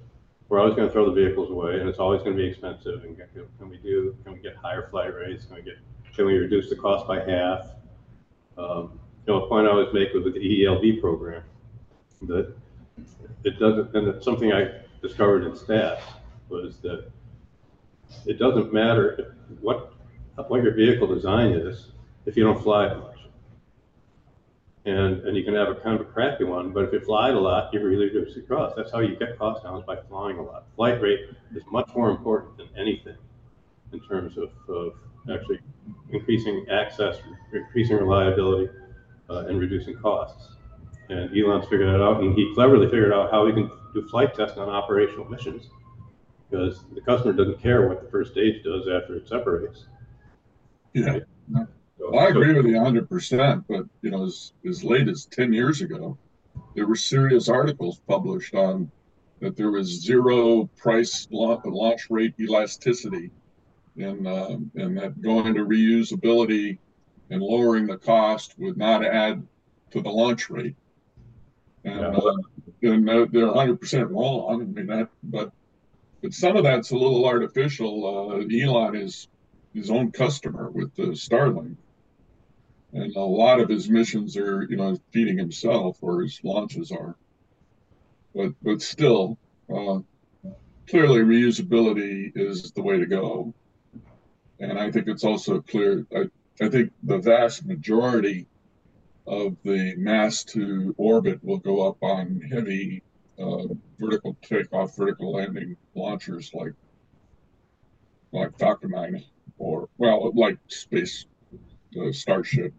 we're always gonna throw the vehicles away, and it's always gonna be expensive, and can we do, can we get higher flight rates, can we get, can we reduce the cost by half? Um, You know, a point I always make with the EELV program, that it doesn't, and it's something I discovered in stats, was that it doesn't matter what, what your vehicle design is, if you don't fly it. And, and you can have a kind of a crappy one, but if you fly it a lot, you really reduce the cost. That's how you get cost down is by flying a lot. Flight rate is much more important than anything in terms of, of actually increasing access, increasing reliability, uh, and reducing costs. And Elon's figured that out, and he cleverly figured out how he can do flight tests on operational missions. Because the customer doesn't care what the first stage does after it separates. Yeah, So- well, I agree with you hundred percent, but you know, as, as late as ten years ago, there were serious articles published on that there was zero price launch, launch rate elasticity. And, um, and that going to reusability and lowering the cost would not add to the launch rate. And, Yeah. uh, and they're- they're hundred percent wrong, I mean, that, but, but some of that's a little artificial. Uh, Elon is his own customer with the Starlink. And a lot of his missions are, you know, feeding himself or his launches are. But but still, uh, clearly reusability is the way to go. And I think it's also clear I, I think the vast majority of the mass to orbit will go up on heavy uh, vertical takeoff, vertical landing launchers like like Falcon 9 or well, like space uh, Starship.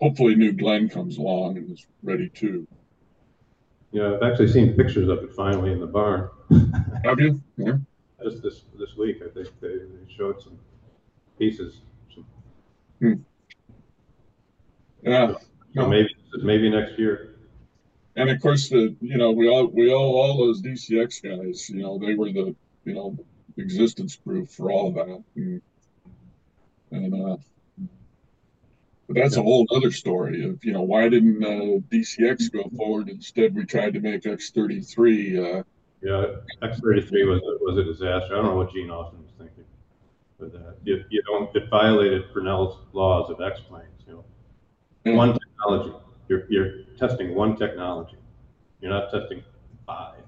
Hopefully, New Glenn comes along and is ready too. Yeah, I've actually seen pictures of it finally in the barn. *laughs* Have you? Yeah. Just this, this week, I think they, they showed some pieces. some- Yeah. So maybe, maybe next year. And of course, the you know we all we owe all those DCX guys. You know they were the you know existence proof for all of that. And, and uh, but that's a whole other story of you know why didn't uh, DCX go forward? Instead, we tried to make X thirty three. Uh, Yeah, X thirty-three was, a- was a disaster. I don't know what Gene Austin was thinking. But, uh, you, you don't, it violated Fresnel's laws of X planes, you know. Yeah. One technology, you're, you're testing one technology. You're not testing five.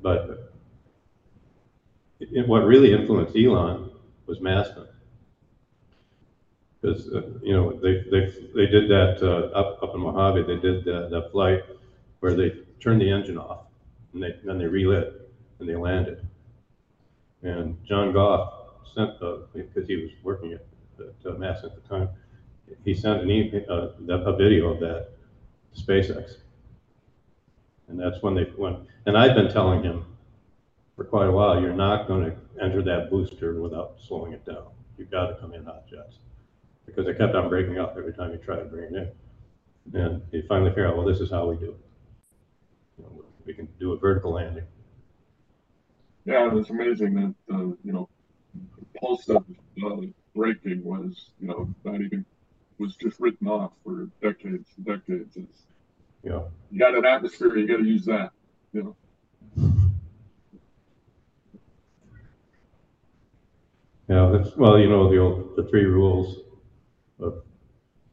But it, it- what really influenced Elon was Masten. Because, uh, you know, they, they, they did that, uh, up, up in Mojave, they did that, that flight where they turned the engine off and they, then they relit and they landed. And John Goff sent, uh, because he was working at, at uh, Masten at the time, he sent an e, uh, a video of that to SpaceX. And that's when they went, and I've been telling him for quite a while, you're not gonna enter that booster without slowing it down. You've got to come in hot jets. Because it kept on breaking up every time you tried to bring it in. And he finally figured out, well, this is how we do it. You know, We can do a vertical landing. yeah, it was amazing that uh, you know pulse of uh, braking was you know not even was just written off for decades and decades. It's, You know, you got an atmosphere, you got to use that. You know. Yeah, that's, well, you know, the old, the three rules of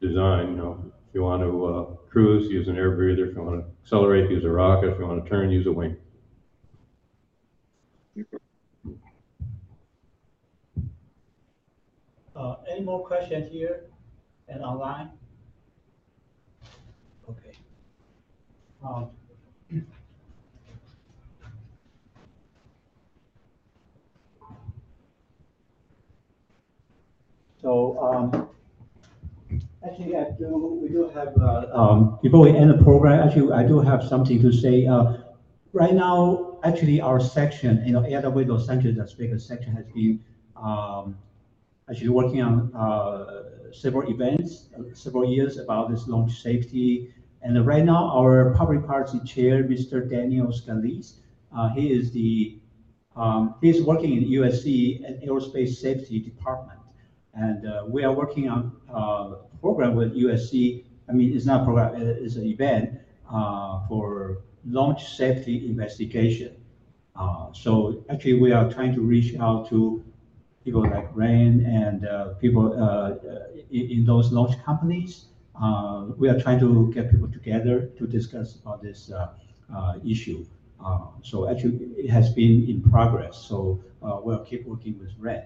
design, you know, if you want to uh, cruise, use an air breather. If you want to accelerate, use a rocket. If you want to turn, use a wing. Uh, any more questions here and online? Okay. Um, So, um, actually, I do, we do have, uh, um, before we end the program, actually, I do have something to say. Uh, right now, actually, our section, you know, AIAA Los Angeles, Las Vegas section has been, um, actually working on uh, several events, several years about this launch safety. And right now, our public policy chair, Mr. Daniel Scalise, uh, he is the, um, he's working in USC and Aerospace Safety Department. And uh, we are working on uh, a program with USC. I mean, it's not a program, it's an event uh, for launch safety investigation. Uh, so actually, we are trying to reach out to people like Rand and uh, people uh, uh, in, in those launch companies. Uh, we are trying to get people together to discuss about this uh, uh, issue. Uh, so actually, it has been in progress. So uh, we'll keep working with Rand.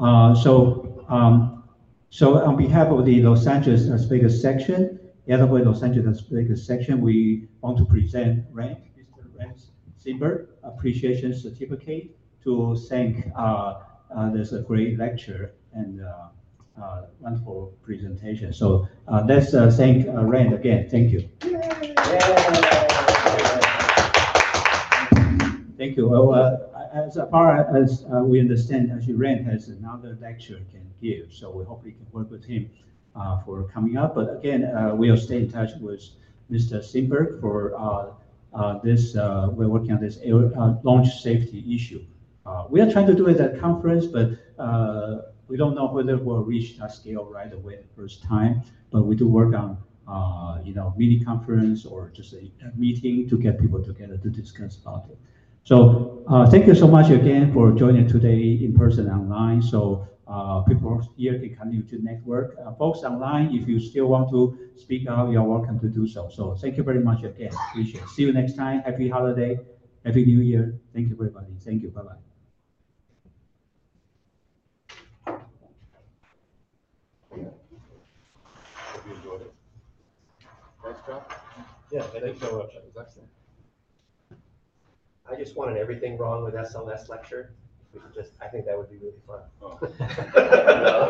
Uh, so um, so on behalf of the Los Angeles Las Vegas section, the other way Los Angeles Las Vegas section, we want to present Rand, Mr. Rand Simberg Appreciation Certificate to thank, uh, uh, there's a great lecture and, uh, uh, wonderful presentation. So, uh, let's, uh, thank, uh, Rand again. Thank you. Thank you. Well, as far as uh, we understand, actually Rand has another lecture he can give, so we hope we can work with him uh, for coming up. But again, uh, we'll stay in touch with Mr. Simberg for uh, uh, this, we're working on this air- launch safety issue. We are trying to do it at a conference, but we don't know whether we'll reach that scale right away the first time. But we do work on, uh, you know, mini conference or just a a meeting to get people together to discuss about it. So, uh, thank you so much again for joining today in person and online. So, uh, people here can continue to network. Uh, folks online, if you still want to speak out, you're welcome to do so. So, thank you very much again. Appreciate it. See you next time. Happy holiday. Happy New Year. Thank you, everybody. Thank you. Bye-bye. Hope you enjoyed it. Nice job. Yeah, thank you so much. That was excellent. I just wanted everything wrong with SLS lecture. We could just, I think that would be really fun. Oh. *laughs* *laughs*